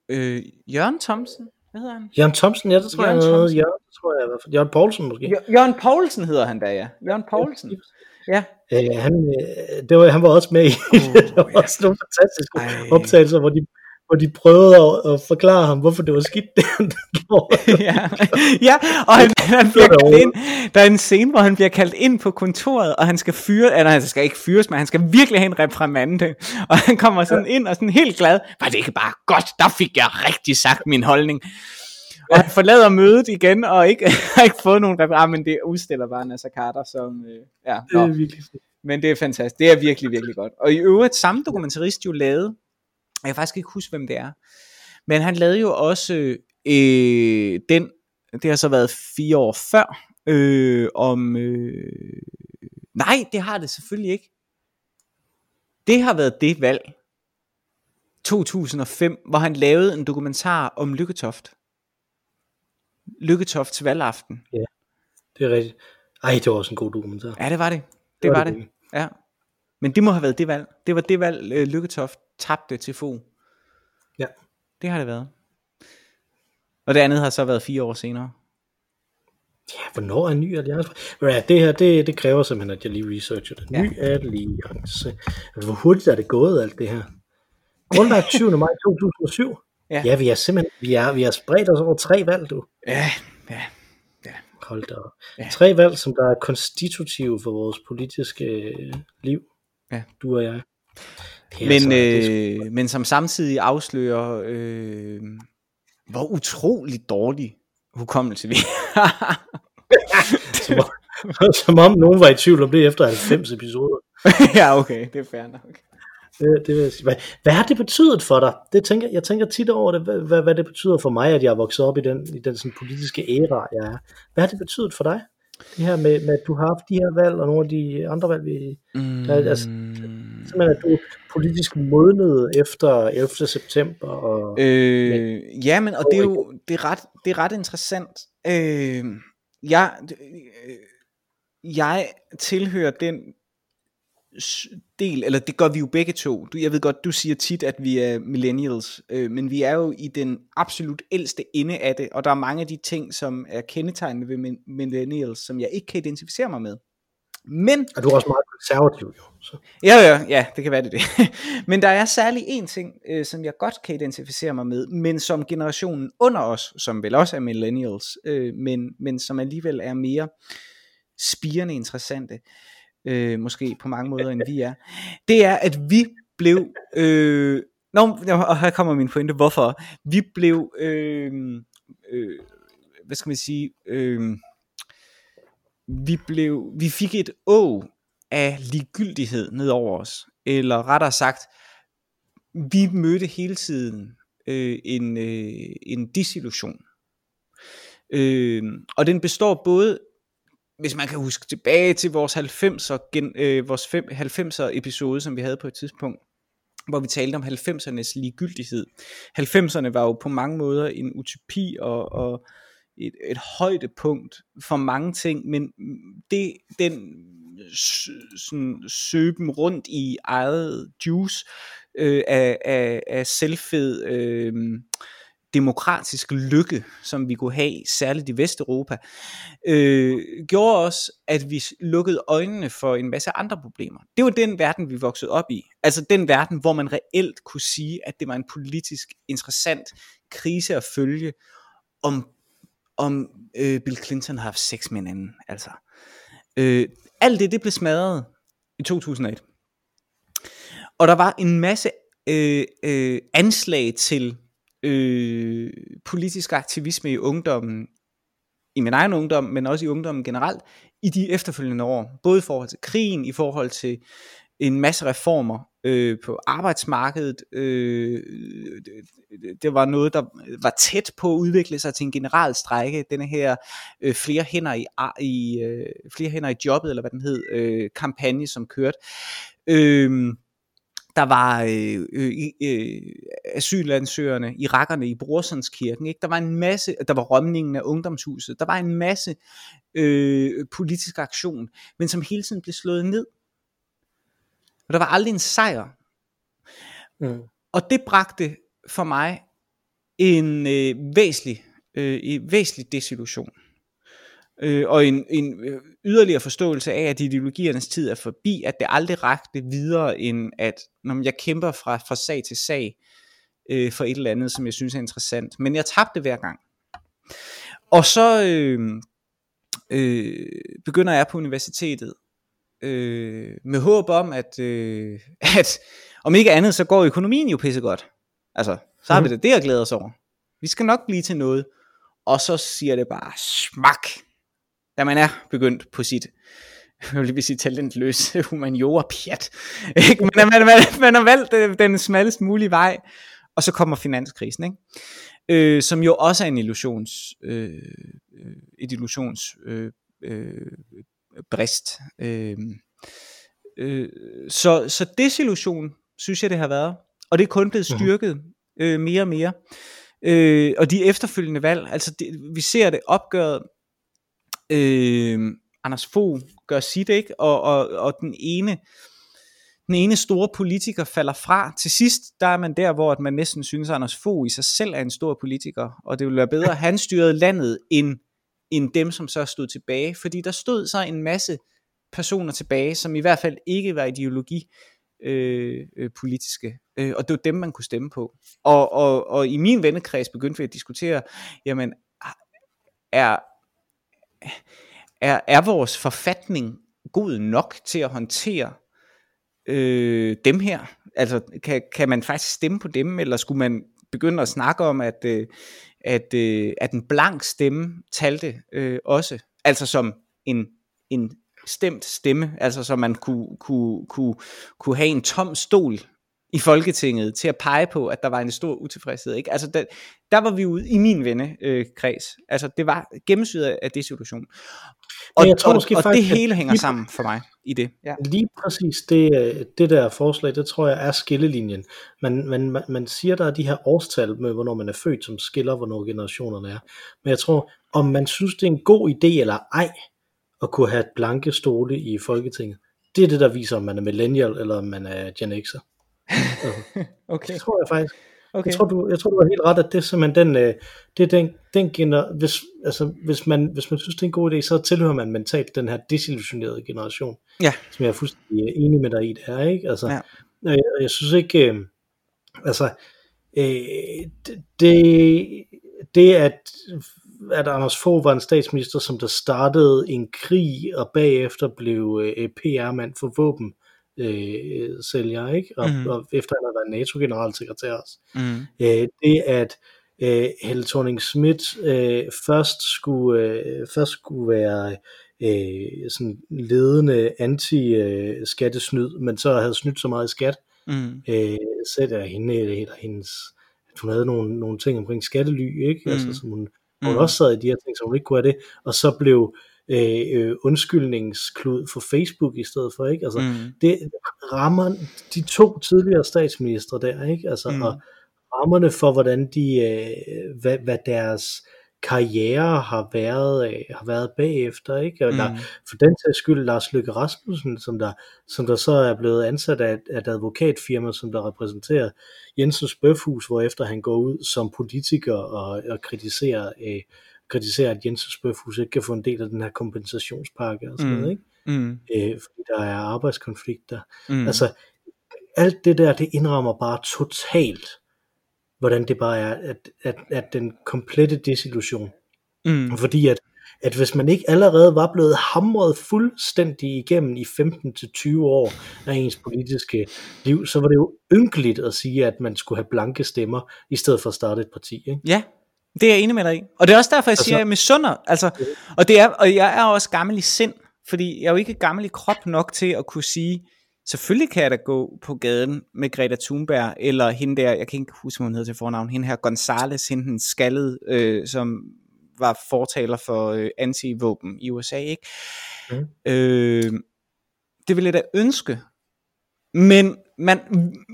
øh, Jørgen Thomsen? Hvad hedder han? Jørgen Thomsen, ja, det tror Jørgen jeg, Jørgen, Thomsen. Jørgen, det tror jeg i hvert fald. Jørgen Poulsen måske. Jør- Jørgen Poulsen hedder han da, ja. Jørgen Poulsen. Ja. Øh, han, øh, det var, han var også med i Oh, *laughs* det. Der var ja. også nogle fantastiske Ej. optagelser, hvor de, hvor de prøvede at, at forklare ham, hvorfor det var skidt, *laughs* det han gjorde. ja. ja, og han, *laughs* han bliver kaldt ind. Der er en scene, hvor han bliver kaldt ind på kontoret, og han skal fyre, eller han skal ikke fyres, men han skal virkelig have en reprimande. Og han kommer sådan ind og sådan helt glad. Var det ikke bare godt? Der fik jeg rigtig sagt min holdning. Og han forlader mødet igen, og ikke, *laughs* har ikke fået nogen reprimande, men det udstiller bare Nasser Carter som... Øh, ja, Det er virkelig fedt. Men det er fantastisk. Det er virkelig, virkelig godt. Og i øvrigt, samme dokumentarist jo lavede, jeg kan faktisk ikke huske, hvem det er, men han lavede jo også øh, den, det har så været fire år før, øh, om, øh, nej, det har det selvfølgelig ikke. Det har været det valg, 2005, hvor han lavede en dokumentar om Lykketoft. Lykketofts valgaften. Det er rigtigt. Ej, det var også en god dokumentar. Ja, det var det. Det var det. virkelig. Ja. Men det må have været det valg. Det var det valg, øh, Lykketoft tabte til Fogh. Ja. Det har det været. Og det andet har så været fire år senere. Ja, hvornår er ny alliance? Ja, det her, det, det kræver simpelthen, at jeg lige researcher det. Ja. Ny alliance. Hvor hurtigt er det gået, alt det her? Grundlagt *laughs* 20. maj 2007. Ja. ja, vi er simpelthen, vi er, vi har spredt os over tre valg, du. Ja, ja. Hold da op. Ja. Tre valg, som der er konstitutive for vores politiske øh, liv. Ja. Du og jeg. Det Men, altså- det øh, men som samtidig afslører, øh, hvor utrolig dårlig hukommelse vi har. som, om, *laughs* som om nogen var i tvivl om det efter 90 episoder. *laughs* ja, okay, det er fair nok. Det, det vil jeg sige. Hvad, hvad har det betydet for dig? Det tænker, jeg tænker tit over det, hvad, hvad, hvad det betyder for mig, at jeg er vokset op i den, i den sådan, politiske æra, jeg er. Hvad har det betydet for dig? Det her med, med, at du har haft de her valg, og nogle af de andre valg, vi, Mm, Der er- altså, simpelthen, at du er politisk modnet efter 11. september. Og, Øh, ja, men og det er jo det er ret, det er ret interessant. Øh, jeg, øh, jeg tilhører den del, eller det gør vi jo begge to. Du, jeg ved godt, du siger tit, at vi er millennials, øh, men vi er jo i den absolut ældste ende af det, og der er mange af de ting, som er kendetegnende ved millennials, som jeg ikke kan identificere mig med. Men og du er også meget konservativ, jo. Så. Ja, ja, ja, det kan være det. det. *laughs* men der er særlig en ting, øh, som jeg godt kan identificere mig med, men som generationen under os, som vel også er millennials, øh, men, men som alligevel er mere spirende interessante, øh, øh, måske på mange måder end vi er, det er, at vi blev, øh, nå, og her kommer min pointe, hvorfor, vi blev, øh, øh, hvad skal man sige, øh, vi blev, vi fik et å af ligegyldighed ned over os, eller rettere sagt, vi mødte hele tiden øh, en, øh, en disillusion. Øh, og den består både hvis man kan huske tilbage til vores 90'er, gen, øh, vores 90'er episode, som vi havde på et tidspunkt, hvor vi talte om 90'ernes ligegyldighed. 90'erne var jo på mange måder en utopi og, og et, et højdepunkt for mange ting, men det, den sådan, søben rundt i eget juice øh, af, af, af selvfed øh, demokratisk lykke, som vi kunne have, særligt i Vesteuropa, øh, gjorde os, at vi lukkede øjnene for en masse andre problemer. Det var den verden, vi voksede op i. Altså den verden, hvor man reelt kunne sige, at det var en politisk interessant krise at følge, om, om øh, Bill Clinton har haft sex med en anden. Altså. Øh, alt det, det blev smadret i 2001. Og der var en masse øh, øh, anslag til øh, politisk aktivisme i ungdommen, i min egen ungdom, men også i ungdommen generelt, i de efterfølgende år. Både i forhold til krigen, i forhold til en masse reformer øh, på arbejdsmarkedet. Øh, det, det var noget, der var tæt på at udvikle sig til en general strække. Denne her øh, flere, hænder i, i, øh, flere hænder i jobbet, eller hvad den hed, øh, kampagne, som kørte. Øh, der var øh, øh, øh, asylansøgerne, irakerne i Brorsonskirken, ikke? der var en masse, der var rømningen af ungdomshuset, der var en masse øh, politisk aktion, men som hele tiden blev slået ned. Og der var aldrig en sejr. Mm. Og det bragte for mig en øh, væsentlig, øh, en væsentlig desillusion øh, og en, en øh, yderligere forståelse af, at ideologiernes tid er forbi, at det aldrig rakte videre end, at når jeg kæmper fra, fra sag til sag øh, for et eller andet, som jeg synes er interessant. Men jeg tabte hver gang. Og så øh, øh, begynder jeg på universitetet øh, med håb om, at, øh, *laughs* at om ikke andet, så går økonomien jo pissegodt. Altså, så har mm. vi det der at glæde os over. Vi skal nok blive til noget. Og så siger det bare smak da man er begyndt på sit *laughs* jeg vil lige sige talentløs *laughs* humaniora pjat. men man, man, man har valgt øh, den smallest mulige vej, og så kommer finanskrisen, ikke? Øh, som jo også er en illusions, øh, øh et illusions øh, øh, brist. Øh, øh, så, så desillusion, synes jeg det har været, og det er kun blevet mhm. styrket øh, mere og mere. Øh, og de efterfølgende valg, altså det, vi ser det opgøret øh, Anders Fogh gør sit, ikke? Og, og, og den ene den ene store politiker falder fra. Til sidst, der er man der, hvor man næsten synes, at Anders Fogh i sig selv er en stor politiker, og det ville være bedre, at han styrede landet, end, end dem, som så stod tilbage. Fordi der stod så en masse personer tilbage, som i hvert fald ikke var ideologi øh, øh, politiske. Øh, og det var dem, man kunne stemme på. Og, og, og i min vennekreds begyndte vi at diskutere, jamen, er, er, er vores forfatning god nok til at håndtere øh, dem her? Altså, kan, kan man faktisk stemme på dem, eller skulle man begynde at snakke om, at, øh, at, øh, at en blank stemme talte øh, også? Altså som en, en stemt stemme, altså så man kunne, kunne, kunne, kunne have en tom stol i Folketinget til at pege på, at der var en stor utilfredshed. Ikke? Altså, der, der var vi ude i min vennekreds. Øh, altså, det var gennemsyret af det situation. Og, jeg tror, og, måske og faktisk, det hele hænger lige, sammen for mig i det. Ja. Lige præcis det, det der forslag, det tror jeg er skillelinjen. Man, man, man, man siger, der er de her årstal med, hvornår man er født, som skiller, hvornår generationerne er. Men jeg tror, om man synes, det er en god idé eller ej, at kunne have blanke stole i Folketinget, det er det, der viser, om man er millennial, eller om man er Gen X'er. *laughs* okay. Det tror jeg faktisk. Okay. Jeg, tror, du, jeg tror, du har helt ret, at det er simpelthen den, øh, det er den, den gener, hvis, altså, hvis, man, hvis man synes, det er en god idé, så tilhører man mentalt den her desillusionerede generation, ja. som jeg er fuldstændig øh, enig med dig i, det er, ikke? Altså, ja. jeg, jeg synes ikke, øh, altså, øh, det, det at, at Anders Fogh var en statsminister, som der startede en krig, og bagefter blev øh, PR-mand for våben, øh, sælger, ikke? Og, mm. og efter han har været NATO-generalsekretær også. Mm. Øh, det at øh, Helle thorning Schmidt øh, først, skulle, øh, først skulle være øh, sådan ledende anti-skattesnyd, men så havde snydt så meget i skat, mm. øh, sætter hende, eller hendes, at hun havde nogle, nogle ting omkring skattely, ikke? Mm. Altså, som hun, hun mm. også sad i de her ting, så hun ikke kunne have det, og så blev øh, øh, undskyldningsklud for Facebook i stedet for, ikke? Altså, Mm. det rammer de to tidligere statsministre der, ikke? Altså, Mm. og rammerne for, hvordan de, øh, hvad, hvad deres karriere har været, øh, har været bagefter, ikke? Og der, Mm. for den sags skyld Lars Løkke Rasmussen, som der, som der så er blevet ansat af, et- af et advokatfirma, som der repræsenterer Jensens Bøfhus, hvorefter han går ud som politiker og, og kritiserer, øh, kritiserer, at Jensens Bøfhus ikke kan få en del af den her kompensationspakke og sådan Mm. noget, ikke? Mm. Øh, fordi der er arbejdskonflikter. Mm. Altså, alt det der, det indrammer bare totalt, hvordan det bare er, at, at, at den komplette desillusion. mm. Fordi at, at hvis man ikke allerede var blevet hamret fuldstændig igennem i 15-20 år af ens politiske liv, så var det jo ynkeligt at sige, at man skulle have blanke stemmer, i stedet for at starte et parti. Ikke? Ja, det er jeg enig med dig i. Og det er også derfor, jeg Altså- siger, at jeg misunder. Altså, og, det er, og jeg er også gammel i sind, fordi jeg er jo ikke gammel i krop nok til at kunne sige, selvfølgelig kan jeg da gå på gaden med Greta Thunberg, eller hende der, jeg kan ikke huske, hvad hun hedder til fornavn, hende her Gonzales, hende den skaldede, øh, som var fortaler for øh, anti-våben i USA, ikke? Mm. Øh, det ville jeg da ønske, men man,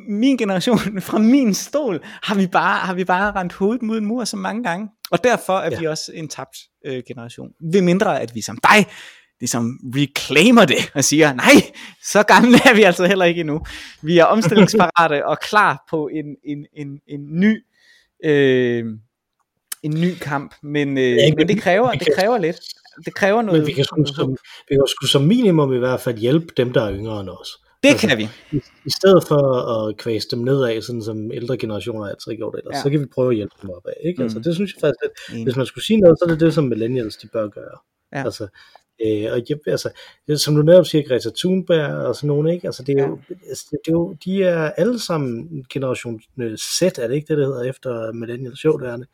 min generation, *laughs* fra min stol, har vi bare, har vi bare rendt hovedet mod en mur så mange gange. Og derfor er ja. Vi også en tabt øh, generation. Ved mindre, at vi som dig, ligesom reclaimer det og siger, nej, så gamle er vi altså heller ikke endnu. Vi er omstillingsparate *laughs* og klar på en, en, en, en ny øh, en ny kamp, men, øh, Ja, men det kræver, det kræver lidt. Det kræver noget. Men vi kan, sgu som, vi kan sgu som minimum i hvert fald hjælpe dem, der er yngre end os. Det altså- kan vi. I, I stedet for at kvæse dem nedad, sådan som ældre generationer altid har gjort ellers, Ja. ja. så kan vi prøve at hjælpe dem opad. Ikke? Altså, Mm. det synes jeg faktisk, at hvis man skulle sige noget, så er det det, som millennials de bør gøre. Ja. Altså, øh, og jeg, altså, som du netop siger, Greta Thunberg og sådan nogen, ikke? Altså, det er, jo, altså, det er jo, de er alle sammen generation øh, Z, er det ikke det, det hedder efter millennials? Jo, det er det.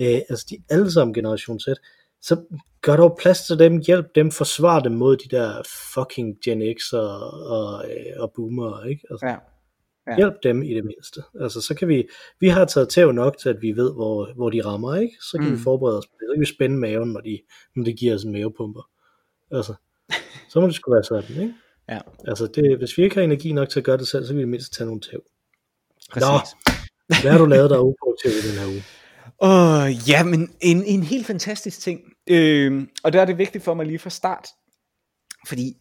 Øh, altså, de er alle sammen generation Z. Så gør dog plads til dem, hjælp dem, forsvar dem mod de der fucking Gen X og, og, øh, og boomer, ikke? Altså, Ja. Ja. Hjælp dem i det mindste. Altså, så kan vi, vi har taget tæv nok til, at vi ved, hvor, hvor de rammer, ikke? Så kan Mm. vi forberede os på det. Så kan vi spænde maven, når de, når de giver os en mavepumper. Altså, så må det sgu være sådan, ikke? Ja. Altså, det, hvis vi ikke har energi nok til at gøre det selv, så kan vi i det mindste tage nogle tæv. Præcis. Hvad har du lavet, der er uproduktivt i den her uge? Åh, oh, ja, men en, en helt fantastisk ting. Øh, og der er det vigtigt for mig lige fra start, fordi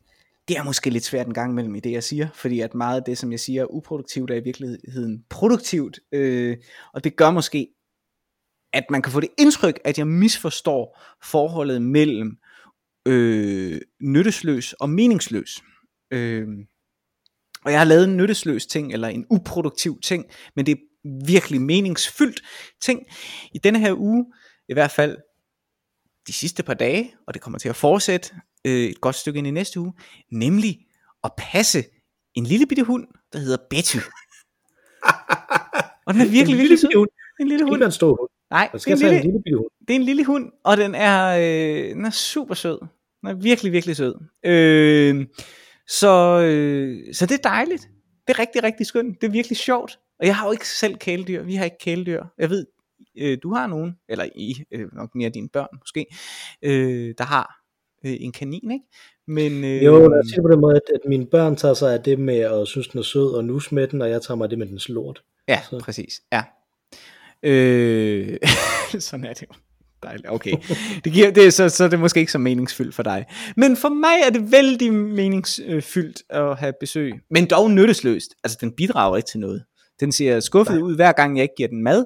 det er måske lidt svært en gang imellem i det, jeg siger, fordi at meget af det, som jeg siger, er uproduktivt, er i virkeligheden produktivt, øh, og det gør måske, at man kan få det indtryk, at jeg misforstår forholdet mellem øh, nyttesløs og meningsløs. Øh, og jeg har lavet en nyttesløs ting, eller en uproduktiv ting, men det er virkelig meningsfyldt ting. I denne her uge, i hvert fald de sidste par dage, og det kommer til at fortsætte øh, et godt stykke ind i næste uge, nemlig at passe en lille bitte hund, der hedder Betty. og den er virkelig, en virkelig sød. hund. En lille hund. er en stor hund. Nej, det er, en lille, en lille bitte hund. det er en lille hund, og den er, øh, den er super sød. Den er virkelig, virkelig sød. Øh, så, øh, så det er dejligt. Det er rigtig, rigtig skønt. Det er virkelig sjovt. Og jeg har jo ikke selv kæledyr. Vi har ikke kæledyr. Jeg ved, øh, du har nogen, eller I, øh, nok mere dine børn måske, øh, der har øh, en kanin, ikke? Men, øh, Jo, lad os sige det på den måde, at, at mine børn tager sig af det med at synes, den er sød og nus med den, og jeg tager mig af det med dens lort. Ja, Så. præcis. Ja. Øh, *laughs* sådan er det jo. Dejligt. Okay. Det giver, det, så, så er det måske ikke så meningsfyldt for dig. Men for mig er det vældig meningsfyldt at have besøg. Men dog nyttesløst. Altså, den bidrager ikke til noget. Den ser skuffet ud hver gang, jeg ikke giver den mad.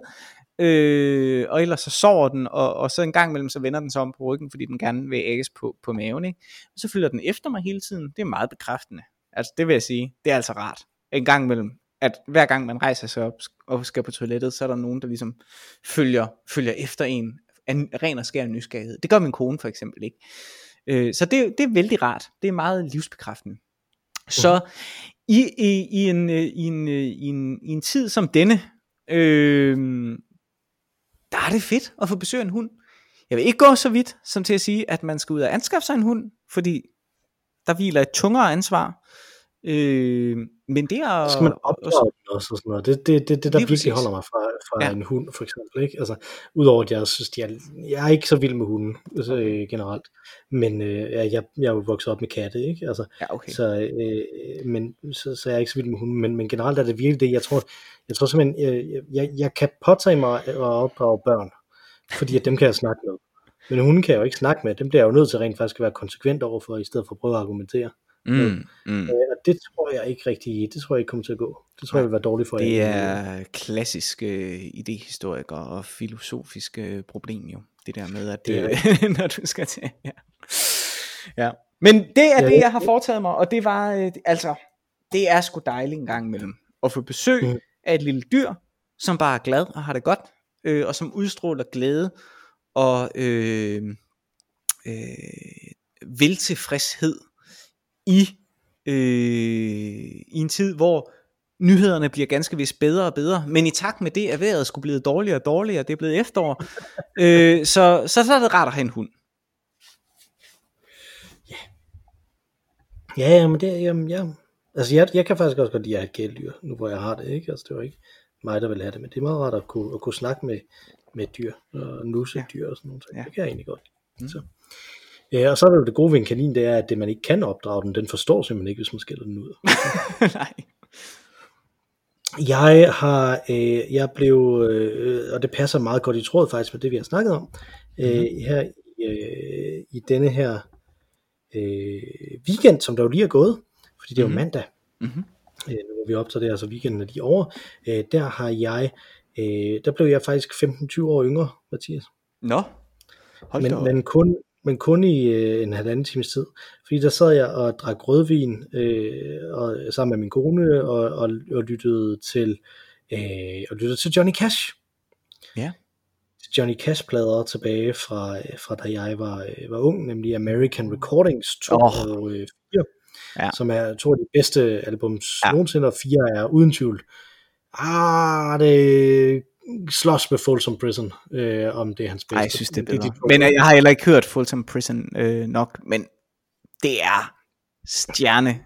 Øh, og ellers så sover den, og, og så en gang imellem, så vender den sig om på ryggen, fordi den gerne vil ægges på, på maven. Ikke? Og så følger den efter mig hele tiden. Det er meget bekræftende. Altså, det vil jeg sige. Det er altså rart. En gang imellem, at hver gang man rejser sig op og skal på toilettet, så er der nogen, der ligesom følger, følger efter en af ren og skær nysgerrighed. Det gør min kone for eksempel ikke. Øh, så det, det er vældig rart. Det er meget livsbekræftende. Så i, i, i, en, øh, i, en, øh, i, en, i en tid som denne, øh, der er det fedt at få besøg af en hund. Jeg vil ikke gå så vidt som til at sige, at man skal ud og anskaffe sig en hund, fordi der hviler et tungere ansvar Øh, men det er... Så skal man opdrage den også og sådan noget. Det, det, det, det der virkelig præcis. holder mig fra, fra Ja. en hund, for eksempel. Ikke? Altså, udover at jeg synes, de er, jeg er ikke så vild med hunden altså, øh, generelt. Men øh, jeg, jeg, jeg er jo vokset op med katte, ikke? Altså, Ja, okay. så, øh, men, så, så jeg er ikke så vild med hunden. Men, men generelt er det virkelig det, jeg tror, jeg tror simpelthen, øh, jeg, jeg, jeg kan påtage mig at opdrage børn, fordi at dem kan jeg snakke med. Men hunden kan jeg jo ikke snakke med. Dem bliver jeg jo nødt til rent faktisk at være konsekvent overfor, i stedet for at prøve at argumentere. Mm, mm. Øh, og det tror jeg ikke rigtig, det tror jeg ikke kommer til at gå. Det tror jeg vil være dårligt for Det er klassisk øh, idehistoriker og filosofisk øh, problem jo. Det der med, at Det er øh, *laughs* når du skal til... Ja. ja. Men det er Ja, det, det- jeg har foretaget mig, og det var, øh, altså, det er sgu dejligt en gang imellem. At få besøg Mm. af et lille dyr, som bare er glad og har det godt, øh, og som udstråler glæde og øh, øh, veltilfredshed i, øh, i en tid, hvor nyhederne bliver ganske vist bedre og bedre, men i takt med det er vejret skulle blive dårligere og dårligere, det er blevet efterår, *laughs* øh, så, så, så er det rart at have en hund. Ja, ja, men det, jamen, ja. Altså, jeg, jeg kan faktisk også godt lide at have et kæledyr, nu hvor jeg har det, ikke? Altså, det var ikke mig, der vil have det, men det er meget rart at kunne, at kunne snakke med, med dyr, og nusse et dyr og sådan noget. Ja. Ja. Det kan jeg egentlig godt. Mm. Så. Ja, og så er der jo det gode ved en kanin, det er, at det man ikke kan opdrage den, den forstår simpelthen ikke, hvis man skælder den ud. *laughs* Nej. Jeg har, øh, jeg blev, øh, og det passer meget godt i tråd faktisk med det, vi har snakket om, øh, her i, øh, i denne her øh, weekend, som der jo lige er gået, fordi det er jo Mhm. mandag, Mhm. øh, hvor vi optager det, altså weekenden er lige over, øh, der har jeg, øh, der blev jeg faktisk 15-20 år yngre, Mathias, Nå, hold men, men kun men kun i øh, en halvanden times tid. Fordi der sad jeg og drak rødvin øh, og, sammen med min kone og, og, og lyttede til øh, og lyttede til Johnny Cash. Ja. Johnny Cash plader tilbage fra, øh, fra da jeg var, øh, var ung, nemlig American Recordings 2 Åh. og øh, 4, Ja. som er to af de bedste albums Ja. nogensinde, og 4 er uden tvivl. Ah, det slås med Folsom Prison, øh, om det er hans bedste. Ej, jeg synes, det er bedre. Men øh, jeg har heller ikke hørt Fulltime Prison øh, nok, men det er stjerne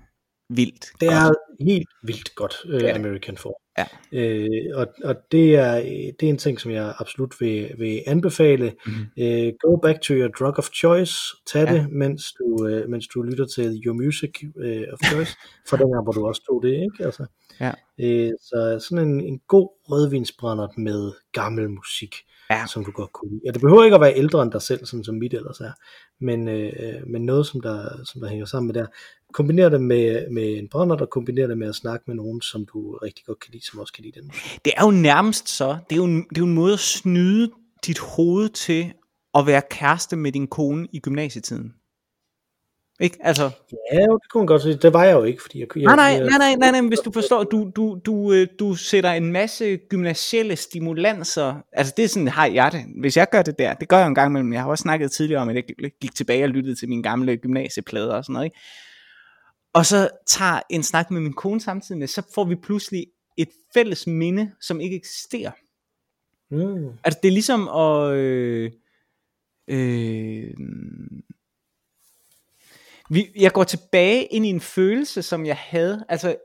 vildt. Det er helt vildt godt, uh, det. American får. Ja. Øh, og og det, er, det er en ting, som jeg absolut vil, vil anbefale. Mhm. Øh, go back to your drug of choice. Tag Ja. det, mens du, øh, mens du lytter til your music øh, of choice. For dengang, hvor du også tog det, ikke? Altså, Ja. øh, så sådan en, en god rødvinsbrænder med gammel musik, Ja. som du godt kunne lide. Og det behøver ikke at være ældre end dig selv, sådan som mit ellers er. Men, øh, men noget, som der, som der hænger sammen med der. Kombiner det med, med en brænder, og kombiner det med at snakke med nogen, som du rigtig godt kan lide, som også kan lide den. Det er jo nærmest så, det er jo, en- det er jo en måde at snyde dit hoved til at være kæreste med din kone i gymnasietiden. Ikke? Altså, Ja, jo, det kunne man godt sige. Det var jeg jo ikke, fordi jeg... nej, nej, nej, nej, nej, nej, hvis du forstår, du, du, du, øh, du sætter en masse gymnasielle stimulanser, altså det er sådan, har jeg det, hvis jeg gør det der, det gør jeg en gang imellem, jeg har også snakket tidligere om, at jeg gik tilbage og lyttede til mine gamle gymnasieplader og sådan noget, ikke? Og så tager en snak med min kone samtidig med, så får vi pludselig et fælles minde, som ikke eksisterer. Mm, Altså det er ligesom at... Øh, øh, vi, jeg går tilbage ind i en følelse, som jeg havde. Altså,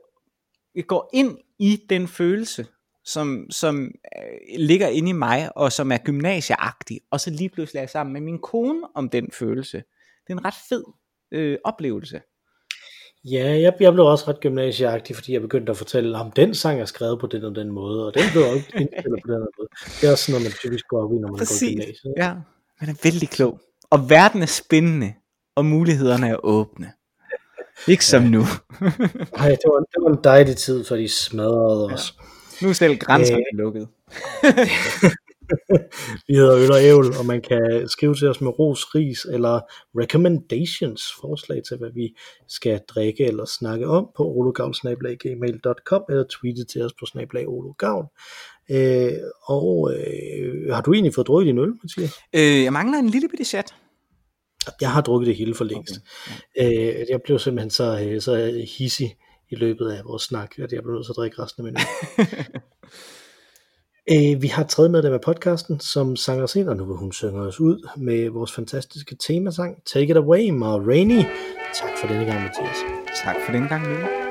jeg går ind i den følelse, som, som øh, ligger inde i mig, og som er gymnasieagtig, og så lige pludselig er jeg sammen med min kone om den følelse. Det er en ret fed øh, oplevelse. Ja, jeg, jeg blev også ret gymnasieagtig, fordi jeg begyndte at fortælle, om den sang er skrevet på den og den måde, og den blev også indspillet på den og den måde. Det er også sådan noget, man typisk går op i, når man går i Præcis. gymnasiet. Ja, man er vældig klog. Og verden er spændende, og mulighederne er åbne. Ikke som nu. *laughs* Nej, det var, det var en dejlig tid, for de smadrede os. Nu er selv grænserne lukket. *laughs* *laughs* Vi hedder Øl og Ævl, og man kan skrive til os med ros, ris eller recommendations, forslag til, hvad vi skal drikke eller snakke om på ologavl.gmail.com eller tweete til os på snablag ologavl. Øh, og øh, har du egentlig fået drukket din øl, Mathias? Øh, jeg mangler en lille bitte chat. Jeg har drukket det hele for længst. Okay. Øh, jeg blev simpelthen så, øh, så hissig i løbet af vores snak, at jeg blev nødt til at drikke resten af min øl. *laughs* Øh, vi har et tredje medlem af podcasten, som sanger os ind, og nu vil hun synge os ud med vores fantastiske temasang Take It Away, Ma Rainey. Tak for denne gang, Mathias. Tak for den gang, Mille.